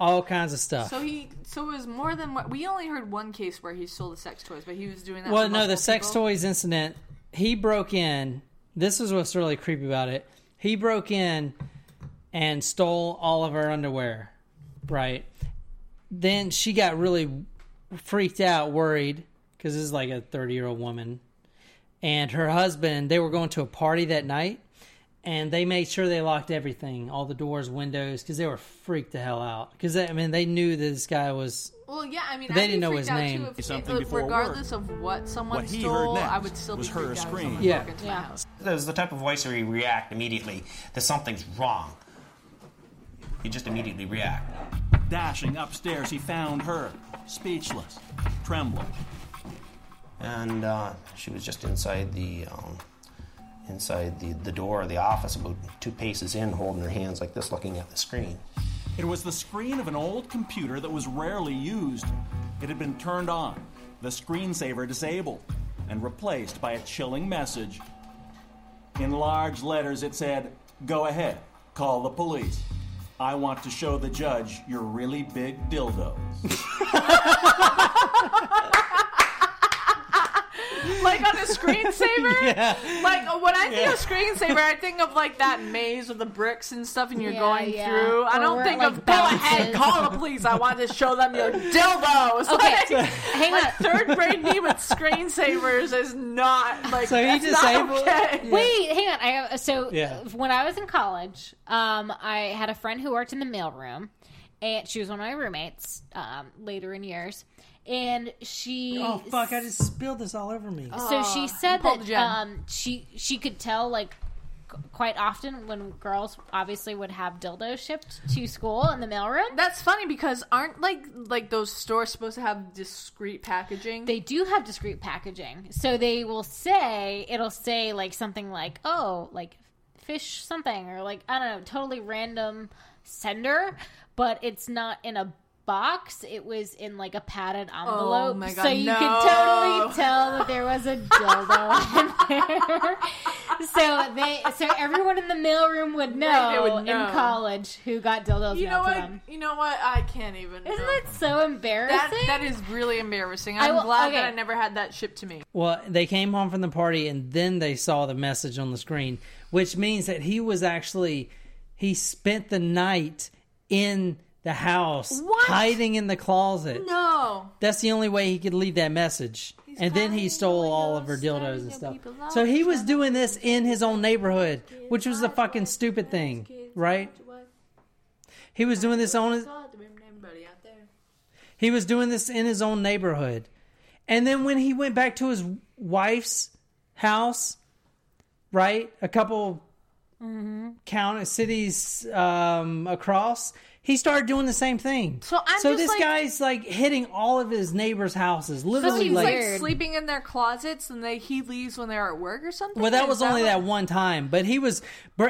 all kinds of stuff. So he, so it was more than what we only heard one case where he stole the sex toys, but he was doing that. well, for no, the multiple sex people? toys incident. He broke in. This is what's really creepy about it. He broke in and stole all of her underwear. Right. Then she got really freaked out, worried because this is like a thirty-year-old woman, and her husband. They were going to a party that night, and they made sure they locked everything, all the doors, windows, because they were freaked the hell out. Because I mean, they knew that this guy was. Well, yeah, I mean, They I'd didn't know his name. Too if, Something if- before regardless of what someone What he stole, heard I would still was be her freaked out if scream. someone Yeah. my Yeah. house. There's the type of voice where you react immediately that something's wrong. You just immediately react. Dashing upstairs, he found her, speechless, trembling. And uh, she was just inside the um, inside the, the door of the office, about two paces in, holding her hands like this, looking at the screen. It was the screen of an old computer that was rarely used. It had been turned on, the screensaver disabled, and replaced by a chilling message. In large letters, it said, Go ahead, call the police. I want to show the judge your really big dildos. like on a screensaver. Yeah. Like when I think Yeah. of screensaver, I think of like that maze with the bricks and stuff, and you're Yeah, going yeah. through. I don't think like, of go ahead, bounces. call the police. I want to show them your dildos. Okay, Like, hang like on. third grade me with screensavers is not like So he that's not disabled- okay. Wait, hang on. I have, so Yeah. when I was in college, um, I had a friend who worked in the mailroom, and she was one of my roommates um, later in years, and she Oh fuck! I just spilled this all over me. so she said that um, she she could tell like quite often when girls obviously would have dildos shipped to school in the mailroom. That's funny because aren't like like those stores supposed to have discreet packaging? They do have discreet packaging, so they will say it'll say like something like oh like fish something or like I don't know totally random sender, but it's not in a box. It was in like a padded oh envelope, Oh my God, so you no. could totally tell that there was a dildo in there. so they so everyone in the mailroom would know, Right, would know. in college who got dildos you know mailed to what? them. You know what? I can't even. Isn't know. that so embarrassing? That that is really embarrassing. I I'm will- glad okay. that I never had that shipped to me. Well, they came home from the party and then they saw the message on the screen, which means that he was actually he spent the night in the house, What? hiding in the closet. No. That's the only way he could leave that message. and then he stole all of her dildos and stuff. So he was doing this in his own neighborhood, which was a fucking stupid thing, right? He was doing this on his, he was doing this in his own neighborhood. And then when he went back to his wife's house, right, a couple county cities um, across, he started doing the same thing. So I'm so this like- guy's like hitting all of his neighbors' houses, So literally he's like, like. sleeping in their closets, and they he leaves when they're at work or something. well, that was only what- that one time, but he was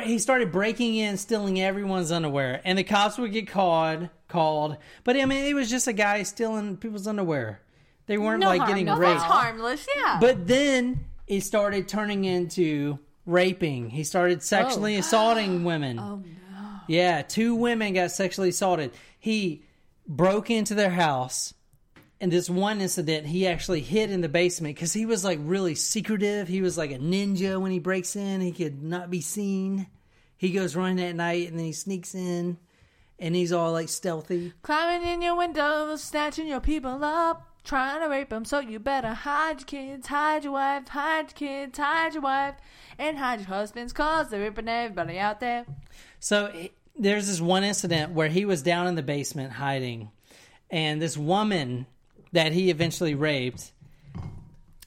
he started breaking in, stealing everyone's underwear, and the cops would get called. Called, but I mean, it was just a guy stealing people's underwear. They weren't No like harm, getting no raped. That's harmless, yeah. But then it started turning into raping. He started sexually Oh. assaulting women. Oh. Yeah, two women got sexually assaulted. He broke into their house. And this one incident, he actually hid in the basement because he was like really secretive. He was like a ninja when he breaks in. He could not be seen. He goes running at night and then he sneaks in and he's all like stealthy. Climbing in your windows, snatching your people up, trying to rape them. So you better hide your kids, hide your wife, hide your kids, hide your wife, and hide your husbands, cause they're ripping everybody out there. So there's this one incident where he was down in the basement hiding, and this woman that he eventually raped.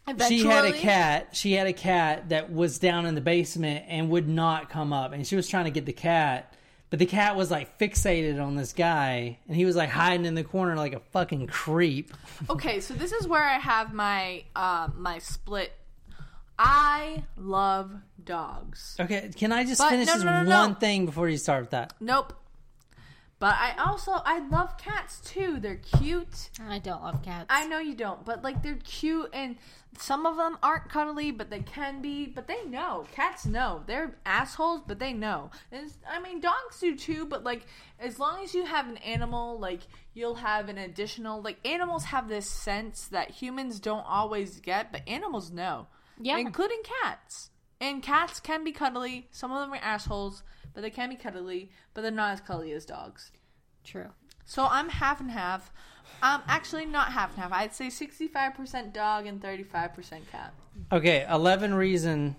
Eventually. She had a cat. She had a cat that was down in the basement and would not come up. And she was trying to get the cat, but the cat was like fixated on this guy, and he was like hiding in the corner like a fucking creep. Okay, so this is where I have my um my split. I love dogs. Okay, can I just But finish no, this no, no, no. one thing before you start with that? Nope. But I also I love cats too. They're cute. I don't love cats. I know you don't, but like they're cute and some of them aren't cuddly, but they can be. But they know. Cats know. They're assholes, but they know. And it's- I mean, dogs do too. But like, as long as you have an animal, like you'll have an additional. Like animals have this sense that humans don't always get, but animals know. Yeah. including cats. And cats can be cuddly. Some of them are assholes, but they can be cuddly. But they're not as cuddly as dogs. True. So I'm half and half. Um, actually, not half and half. I'd say 65% dog and 35% cat. Okay, eleven reason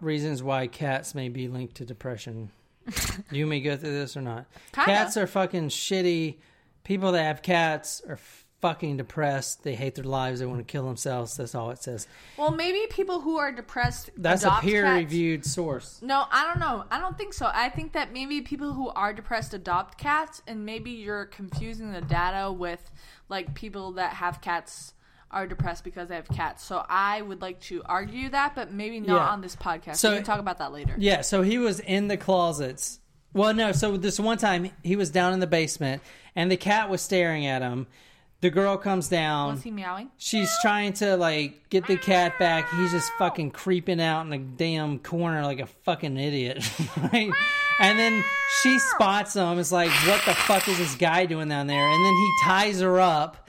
reasons why cats may be linked to depression. you may go through this or not. Kinda. Cats are fucking shitty. People that have cats are fucking depressed. They hate their lives. They want to kill themselves. That's all it says. Well, maybe people who are depressed. That's adopt a peer reviewed source. No, I don't know. I don't think so. I think that maybe people who are depressed adopt cats, and maybe you're confusing the data with like people that have cats are depressed because they have cats. So I would like to argue that, but maybe not Yeah. on this podcast. So- we can talk about that later. Yeah, so he was in the closets. Well, no, so this one time he was down in the basement and the cat was staring at him. The girl comes down. Was he meowing? She's trying to like get the cat back. He's just fucking creeping out in the damn corner like a fucking idiot, right? And then she spots him. It's like, what the fuck is this guy doing down there? And then he ties her up,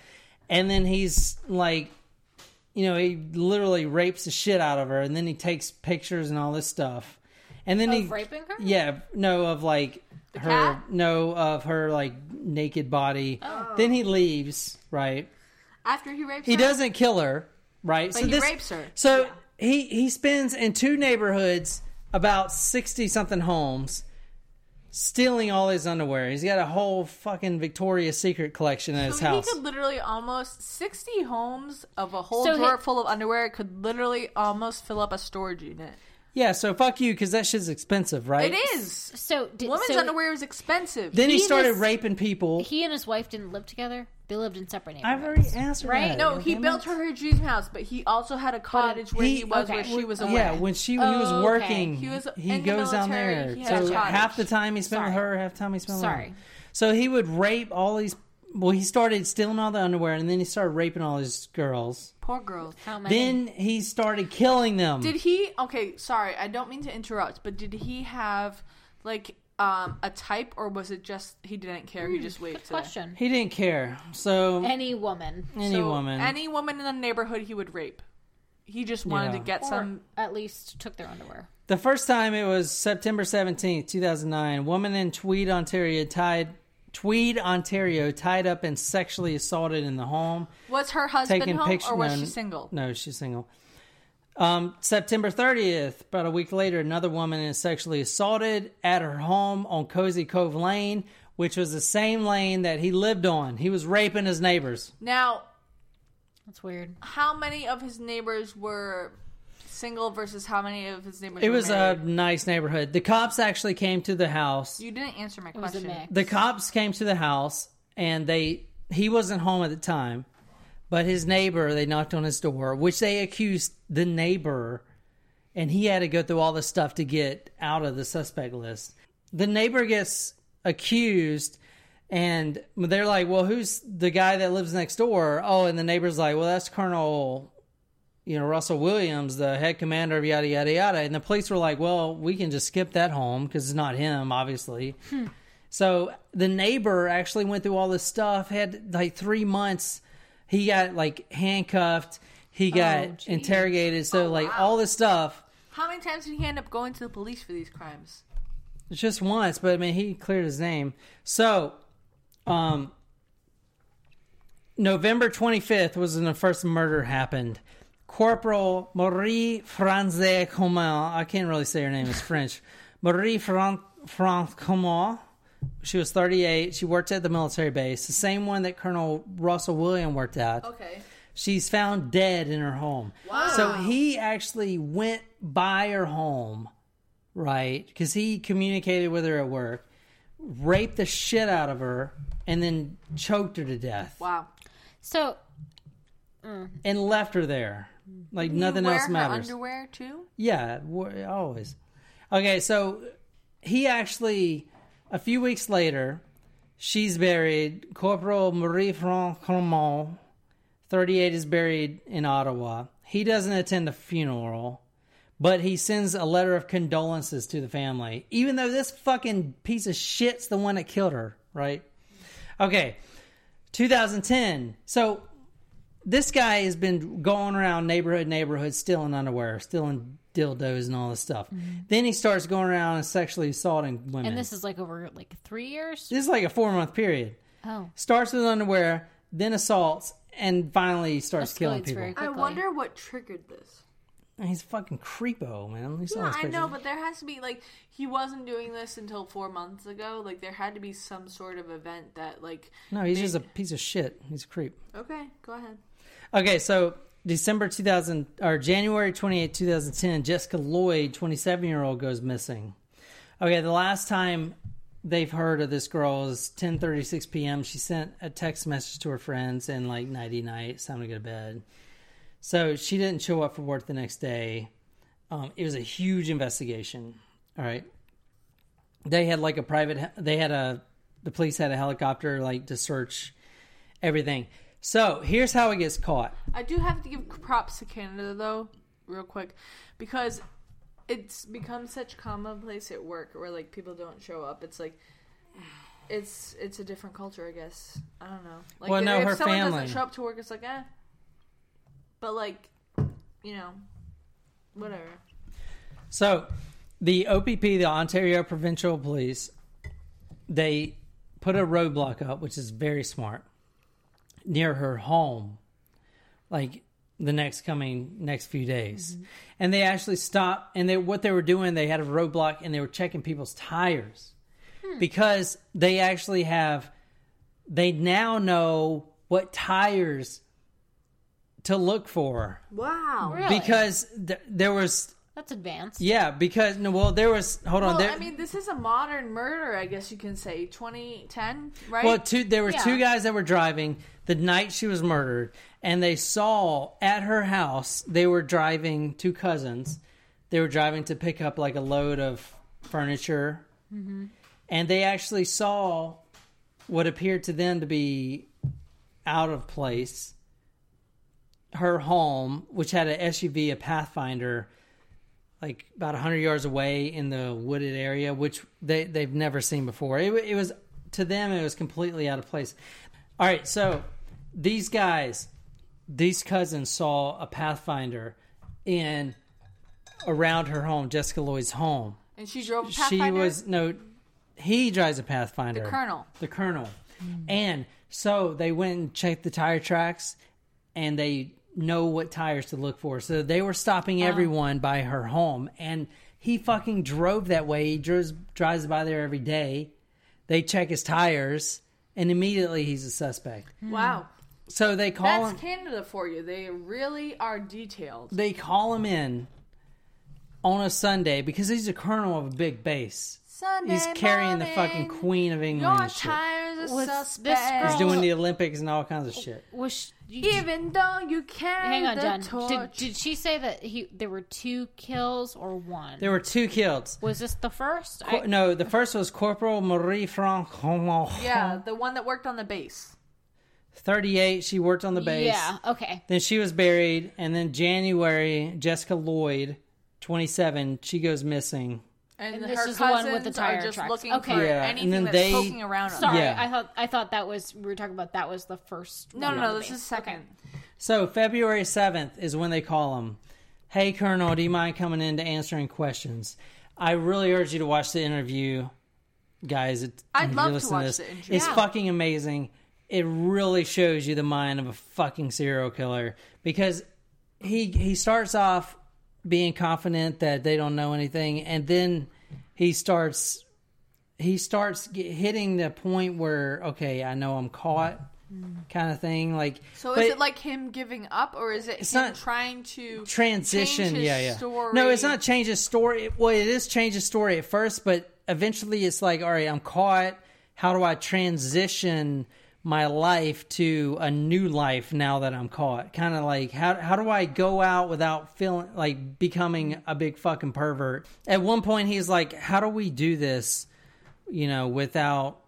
and then he's like, you know, he literally rapes the shit out of her, and then he takes pictures and all this stuff, and then Of he raping her? yeah, no, of like her, cat? no, of her like naked body. Oh. Then he leaves, right? After he rapes He her? He doesn't kill her, right? But he rapes her. So he he spends in two neighborhoods about sixty something homes, stealing all his underwear. He's got a whole fucking Victoria's Secret collection in his So house. he could literally almost sixty homes of a whole So drawer he- full of underwear could literally almost fill up a storage unit. Yeah, so fuck you because that shit's expensive, right? It is. So did, Women's so underwear is expensive. Then he, He started was- raping people. He and his wife didn't live together. They lived in separate I've already answered right? that. no, he Damn built her her dream house, but he also had a cottage where he, was, okay. where she was away. Yeah, when she when he was Oh, okay. working, He was he in the goes down there. he had So cottage. half the time he spent with her, half the time he spent with her. Sorry. So he would rape all these. Well, he started stealing all the underwear, and then he started raping all his girls. Poor girls. How many? Then he started killing them. Did he? Okay, sorry, I don't mean to interrupt, but did he have like um a type, or was it just he didn't care? he just waited. Good question. He didn't care. So Any woman, any So woman. any woman in the neighborhood, he would rape. He just wanted Yeah. to get or some. at least took their underwear. the first time it was September seventeenth, two thousand nine. Woman in Tweed, Ontario, tied Tweed, Ontario, tied up and sexually assaulted in the home. Was her husband taking home, pictures. or was no, she single? No, she's single. Um, September 30th, about a week later, another woman is sexually assaulted at her home on Cozy Cove Lane, which was the same lane that he lived on. He was raping his neighbors. Now, That's weird. how many of his neighbors were single versus how many of his neighbors? It were was a nice neighborhood. The cops actually came to the house. You didn't answer my It was a question. mix. The cops came to the house and they he wasn't home at the time, but his neighbor they knocked on his door, which they accused the neighbor, and he had to go through all this stuff to get out of the suspect list. The neighbor gets accused, and they're like, "Well, who's the guy that lives next door?" Oh, and the neighbor's like, "Well, that's Colonel you know, Russell Williams, the head commander of yada yada yada, and the police were like, "Well, we can just skip that home because it's not him, obviously." Hmm. So the neighbor actually went through all this stuff. Had like three months. He got like handcuffed. He got Oh, interrogated. So Oh, like wow. all this stuff. How many times did he end up going to the police for these crimes? Just once, but I mean, he cleared his name. So, um, November 25th was when the first murder happened. Corporal Marie Franze Coman, I can't really say her name, it's French. Marie Fran- France Coman, she was 38. She worked at the military base, the same one that Colonel Russell William worked at. Okay. She's found dead in her home. Wow. So he actually went by her home, right? Because he communicated with her at work, raped the shit out of her, and then choked her to death Wow. So, mm, and left her there. Like he nothing else matters. Underwear too. Yeah, always. Okay, so he actually, a few weeks later, she's buried. Corporal Marie Franc Cremont, 38, is buried in Ottawa. He doesn't attend the funeral, but he sends a letter of condolences to the family, even though this fucking piece of shit's the one that killed her, right? Okay, 2010. So this guy has been going around neighborhood neighborhood stealing underwear, stealing dildos and all this stuff. Mm-hmm. Then he starts going around and sexually assaulting women. and this is like over like three years. this is like a four month period. Oh, Starts with underwear, then assaults, and finally starts killing people. very I wonder what triggered this. He's a fucking creepo, man. Yeah, I pictures. know, but there has to be like he wasn't doing this until four months ago. Like there had to be some sort of event that like. No, he's made- just a piece of shit. He's a creep. Okay, go ahead. Okay, so December 2000 or January 28, 2010, Jessica Lloyd, 27 year old, goes missing. Okay, the last time they've heard of this girl is 10:36 p.m. She sent a text message to her friends and like nighty night, it's time to go to bed. So she didn't show up for work the next day. Um, it was a huge investigation. All right, they had like a private. They had a the police had a helicopter like to search everything. So here's how it gets caught. I do have to give props to Canada though, real quick, because it's become such commonplace at work where like people don't show up. It's like it's it's a different culture, I guess. I don't know. Like Well, no, if her someone family. doesn't show up to work, it's like eh. But like, you know, whatever. So, the OPP, the Ontario Provincial Police, they put a roadblock up, which is very smart, near her home, like the next coming next few days, mm-hmm. and they actually stopped. And they what they were doing, they had a roadblock, and they were checking people's tires hmm. because they actually have. They now know what tires to look for Wow. Really? because th- there was that's advanced. yeah, because no, well, there was. Hold on, there. I mean, this is a modern murder, I guess you can say. 2010, right? well, two. There were Yeah. two guys that were driving the night she was murdered, and they saw at her house. They were driving two cousins. They were driving to pick up like a load of furniture, Mm-hmm. and they actually saw what appeared to them to be out of place. Her home, which had an SUV, a Pathfinder, like about 100 yards away in the wooded area, which they, they've never seen before. It, it was, to them, it was completely out of place. All right, so these guys, these cousins saw a Pathfinder in around her home, Jessica Lloyd's home. and she drove a She was, no, he drives a Pathfinder. The Colonel. The Colonel. Hmm. And so they went and checked the tire tracks and they know what tires to look for. So they were stopping uh-huh. everyone by her home and he fucking drove that way. He drives drives by there every day. They check his tires and immediately he's a suspect. Wow. So they call That's him Canada for you. They really are detailed. they call him in on a Sunday because he's a colonel of a big base. Sunday He's carrying the fucking queen of England. Your and shit. tires are Was suspect. this girl- He's doing the Olympics and all kinds of shit. Was she, you, Even though you carry hang on, the John. torch. Did, did she say that he there were two kills or one? There were two kills. was this the first? Cor- I- no, the first was Corporal Marie Franc. yeah, the one that worked on the base. 38, she worked on the base. Yeah, okay. Then she was buried, and then January, Jessica Lloyd, 27, she goes missing. And, And her this is cousins the one with the are tire just tracks. looking Okay. for Yeah, and anything then that's they- poking around. Sorry, Yeah. I thought I thought that was we were talking about that was the first. No, one no, no. This base. is second. So February 7th is when they call him. Hey, Colonel, do you mind coming in to answering questions? I really urge you to watch the interview, guys. It, I'd love to listen watch this. the interview. It's Yeah. fucking amazing. It really shows you the mind of a fucking serial killer because he he starts off being confident that they don't know anything, and then he starts he starts get, hitting the point where okay, I know I'm caught, kind of thing. Like, So is it like him giving up, or is it It's him not- trying to transition his yeah yeah Story? no it's not change his story well it is change his story at first but eventually it's like all right i'm caught how do i transition my life to a new life now that i'm caught. Kind of like how, how do i go out without feeling like becoming a big fucking pervert? At one point he's like how do we do this you know without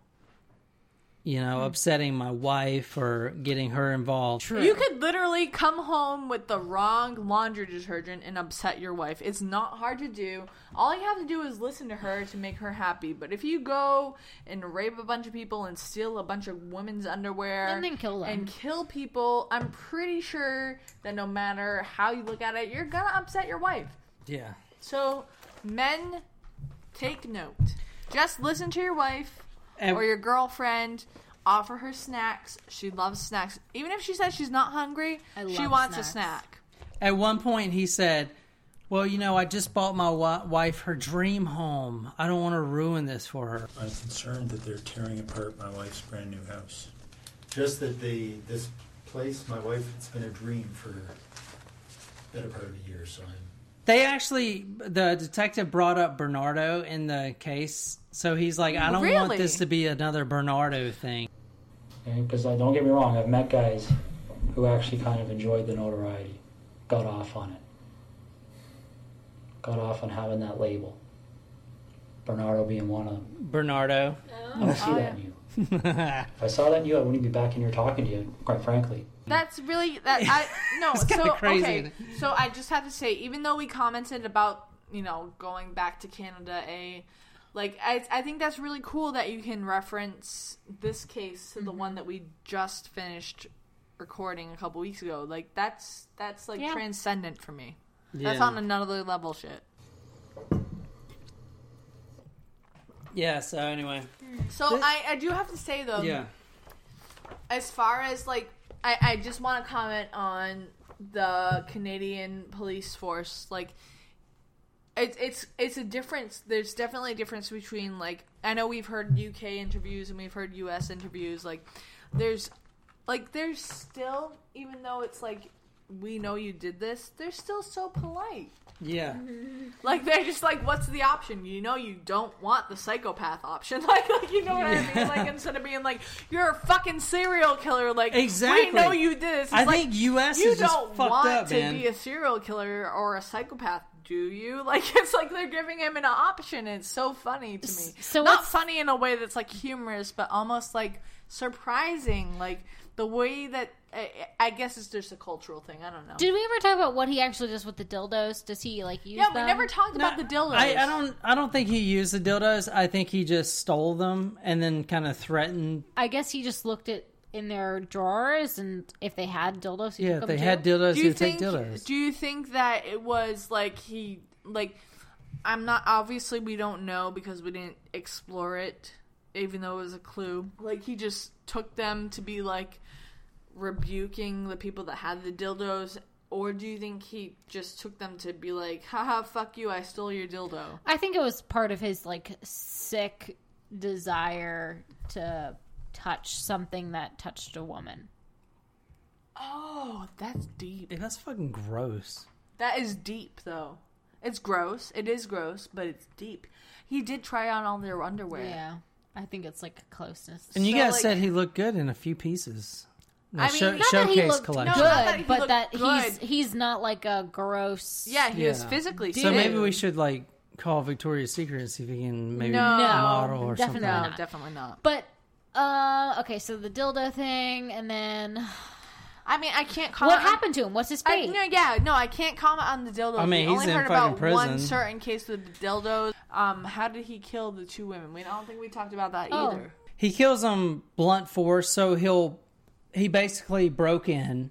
you know mm. upsetting my wife or getting her involved True. You could literally come home with the wrong laundry detergent and upset your wife. It's not hard to do. All you have to do is listen to her to make her happy. But if you go and rape a bunch of people and steal a bunch of women's underwear And then kill them. and kill people, I'm pretty sure that no matter how you look at it, you're gonna upset your wife. yeah So, men, take note. Just listen to your wife And- or your girlfriend. Offer her snacks. She loves snacks. Even if she says she's not hungry, I she love wants a snack. At one point, he said, "Well, you know, I just bought my wa- wife her dream home. I don't want to ruin this for her." I'm concerned that they're tearing apart my wife's brand new house. Just that they, this place, my wife, it's been a dream for a better part of a year, so I'm They actually, the detective brought up Bernardo in the case, so he's like, "I don't want this to be another Bernardo thing." Because uh, don't get me wrong, I've met guys who actually kind of enjoyed the notoriety, got off on it, got off on having that label. Bernardo being one of them. Bernardo. I don't see that in you. If I saw that in you, I wouldn't be back in here talking to you, quite frankly. That's really that I no. It's so crazy, okay, so I just have to say, even though we commented about you know going back to Canada, a like I I think that's really cool that you can reference this case to the Mm-hmm. one that we just finished recording a couple weeks ago. Like that's that's like Yeah. transcendent for me. That's on another level shit. Yeah. So anyway, So I I do have to say though, yeah. as far as like I, I just want to comment on the Canadian police force like it's it's it's a difference there's definitely a difference between like I know we've heard UK interviews and we've heard US interviews like there's like there's still even though it's like we know you did this they're still so polite Yeah. like they're just like, what's the option? You know, you don't want the psychopath option. Like, like you know what I mean? Like instead of being like, you're a fucking serial killer. Like Exactly. we know you did this. It's I like, think US you is just don't fucked want up, to man. be a serial killer or a psychopath. Do you? Like it's like they're giving him an option. It's so funny to me. so not funny in a way that's like humorous, but almost like surprising. Like the way that I, I guess it's just a cultural thing. I don't know. Did we ever talk about what he actually does with the dildos? Does he like use yeah, we them? never talked about the dildos. I, I don't. I don't think he used the dildos. I think he just stole them and then kind of threatened. I guess he just looked at in their drawers and if they had dildos, he Yeah, if they them had dildos, do you would take think dildos. do you think that it was like he like i'm not obviously we don't know because we didn't explore it even though it was a clue. Like he just took them to be like rebuking the people that had the dildos or do you think he just took them to be like haha fuck you i stole your dildo. I think it was part of his like sick desire to touch something that touched a woman. oh that's deep Yeah, that's fucking gross. that is deep though it's gross it is gross but it's deep he did try on all their underwear Yeah. I think it's like a closeness. And you So, guys like- said he looked good in a few pieces. The I mean, show- not Not that he showcase looked collection. good, No, that he but that he's good. he's not like a gross. yeah he was Yeah. physically So maybe we should like call Victoria's Secret and see if he can maybe No, model or definitely something. No, not. definitely not. But Uh, okay, so the dildo thing, and then I mean, I can't comment. what on- happened to him? What's his I, fate? no, yeah, no, I can't comment on the dildos. I mean, we he's only in heard fucking about one certain case with the dildos. Um, how did he kill the two women? We I don't think we talked about that Oh. either. He kills them blunt force, so he'll he basically broke in,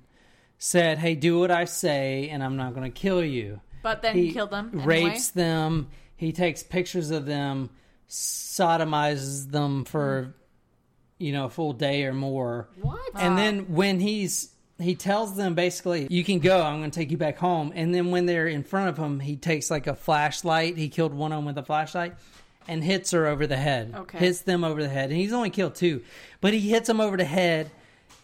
said, "Hey, do what I say, and I'm not going to kill you." But then he killed them anyway? rapes them. He takes pictures of them, sodomizes them for you know a full day or more. What? And then when he's he tells them basically, "You can go. I'm going to take you back home." And then when they're in front of him, he takes like a flashlight. He killed one of them with a flashlight. And hits her over the head. Okay. Hits them over the head. And he's only killed two. But he hits them over the head.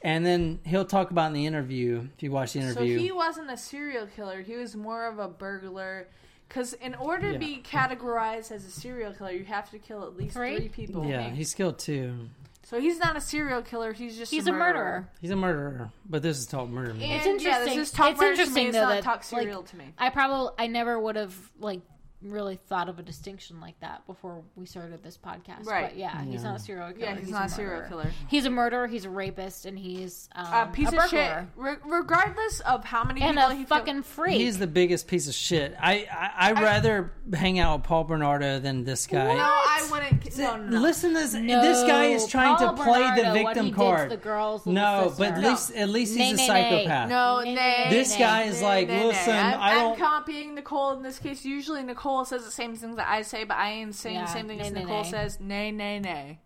And then he'll talk about in the interview, if you watch the interview. So he wasn't a serial killer. He was more of a burglar. Because in order to Yeah. be categorized as a serial killer, you have to kill at least three, people. yeah, he's killed two. So he's not a serial killer. He's just He's a a murderer. murderer. He's a murderer. But this is called murder. And It's yeah, interesting. this is talk it's murder to me, interesting it's though not that talk serial like, to me. I probably I never would have like really thought of a distinction like that before we started this podcast. Right. But yeah, he's not a serial killer. Yeah, he's not a serial murderer. killer. He's a murderer. He's a rapist, and he's um, a piece a of shit. Re- regardless of how many And people a he fucking freak. He's the biggest piece of shit. I I I'd rather hang out with Paul Bernardo than this guy. No, I wouldn't. No, no, no. Listen to this. No, this guy is trying Paul to play Bernardo, the what victim he did to card. the girl's no, sister. but at least at least Nay, he's a nay, psychopath. No, Nay, nay, This nay, guy is nay, like, nay, nay. listen, I'm, I'm copying Nicole in this case. Usually, Nicole says the same things that I say, but I ain't saying Yeah, the same thing nay, as nay, Nicole nay. says. Nay, nay, nay.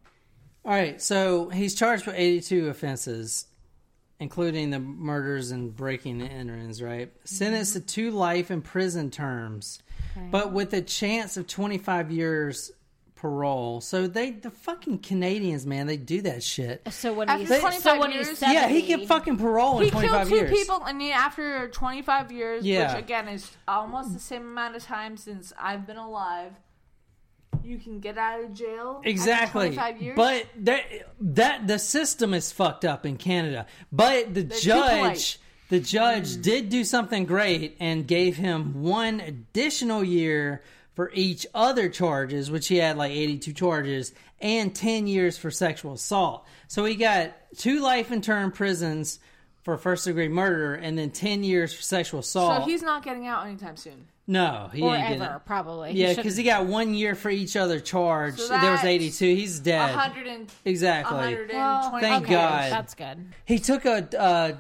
All right, so he's charged with 82 offenses, including the murders and breaking and enterings, right? Mm-hmm. Sentenced to two life in prison terms, Okay. but with a chance of 25 years parole. So they, the fucking Canadians, man, they do that shit. So when After he's 25 so when years- he's Yeah, he 70, get fucking parole in He 25 killed two years. people, and he, after 25 years, Yeah. which again is almost the same amount of time since I've been alive, you can get out of jail. after Exactly. 25 years. But that that the system is fucked up in Canada. But the They're judge polite. the judge mm. did do something great and gave him one additional year for each other charges, which he had like 82 charges, and 10 years for sexual assault. So he got two life in term prisons for first degree murder and then 10 years for sexual assault. so he's not getting out anytime soon. no, he or ain't getting ever it. probably. Yeah, because he shouldn't- got one year for each other charge. So there was 82. He's dead. 100 and, Exactly. 120 Well, Thank okay, God. That's good. He took a, uh,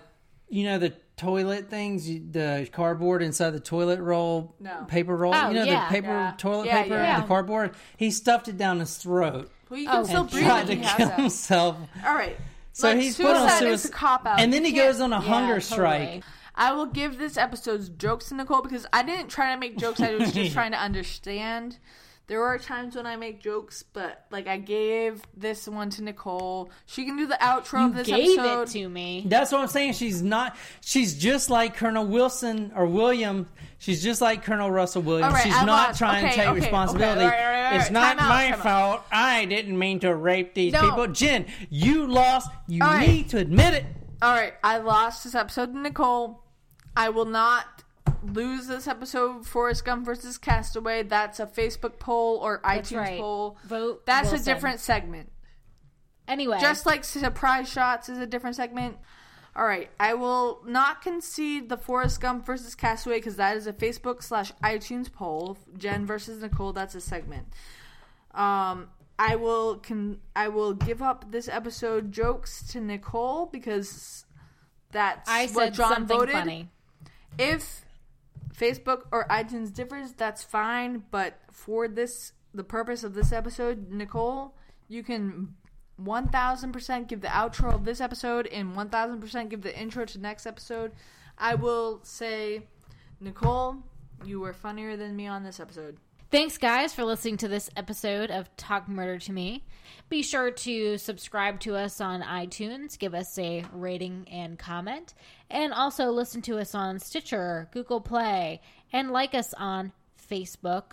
you know, the toilet things, you- the cardboard inside the toilet roll, No. paper roll. Oh, you know, yeah. the paper Yeah. toilet Yeah, paper, yeah. the cardboard. He stuffed it down his throat Well, you can Oh, still and breathe tried to he has kill that. himself. All right. So Look, he's put on suicide a suicide, cop out. and then he You goes on a Yeah, hunger totally. strike. I will give this episode's jokes to Nicole because I didn't try to make jokes. I was just trying to understand. There are times when I make jokes, but like I gave this one to Nicole. She can do the outro You of this gave episode. it to me. That's what I'm saying. She's not. She's just like Colonel Wilson or William. She's just like Colonel Russell Williams. All right, She's I not lost. trying Okay, to take okay, responsibility. okay, all right, right, all it's right. not Time out, my time out. fault. I didn't mean to rape these No. people. Jen, you lost. You All right. need to admit it. All right, I lost this episode to Nicole. I will not lose this episode. Forrest Gump versus Castaway. That's a Facebook poll or That's iTunes right. poll. Vote. That's Wilson. a different segment. Anyway, Just like surprise shots is a different segment. All right, I will not concede the Forrest Gump versus Castaway because that is a Facebook slash iTunes poll. Jen versus Nicole, that's a segment. Um, I will con- I will give up this episode jokes to Nicole because that's I what said John something voted. funny. If Facebook or iTunes differs, that's fine. But for this, the purpose of this episode, Nicole, you can 1000% give the outro of this episode and 1000% give the intro to next episode. I will say, Nicole, you were funnier than me on this episode. Thanks, guys, for listening to this episode of Talk Murder to Me. Be sure to subscribe to us on iTunes, give us a rating and comment, and also listen to us on Stitcher, Google Play, and like us on Facebook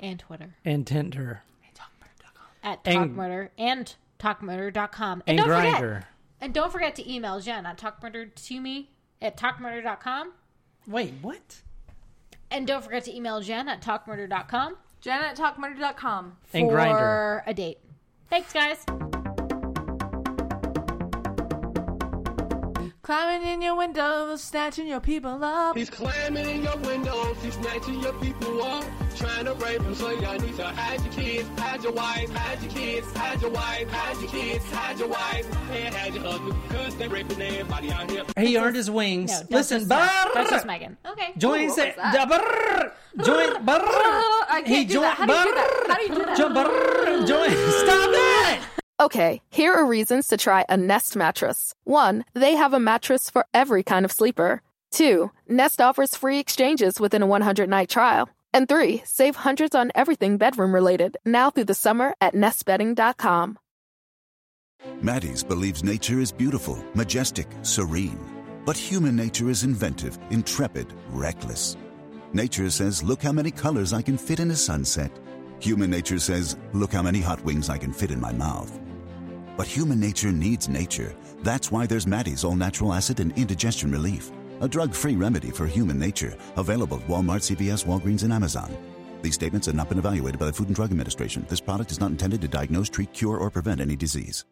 and Twitter And Tinder. at And- Talk Murder and TalkMurder.com. And don't Grindr. forget, and don't forget to email Jen at TalkMurder to me at TalkMurder.com. Wait, what? And don't forget to email Jen at TalkMurder.com Jen at talkmurder.com. And for Grindr. a date. Thanks, guys. Climbing in your windows, snatching your people up. He's climbing in your windows, he's snatching your people up, trying to rape them. So y'all need to hide your kids, hide your wife, hide your kids, hide your wife, hide your kids, hide your wife, and hide your husband, cause they raping everybody out here. He earned his wings. No, don't Listen, just- brrr, don't just Megan. Okay. Join Ooh, say, what was that? da- brrr, join brrr. Oh, I can't do that. How do you do that? How do you do that? Jo- brrr, join. Stop it. Okay, here are reasons to try a Nest mattress. One, they have a mattress for every kind of sleeper. Two, Nest offers free exchanges within a 100 night trial. And three, save hundreds on everything bedroom related now through the summer at nestbedding.com. Maddie's believes nature is beautiful, majestic, serene. But human nature is inventive, intrepid, reckless. Nature says, look how many colors I can fit in a sunset. Human nature says, look how many hot wings I can fit in my mouth. But human nature needs nature. That's why there's Maddie's All Natural Acid and Indigestion Relief, a drug free remedy for human nature, available at Walmart, CVS, Walgreens, and Amazon. These statements have not been evaluated by the Food and Drug Administration. This product is not intended to diagnose, treat, cure, or prevent any disease.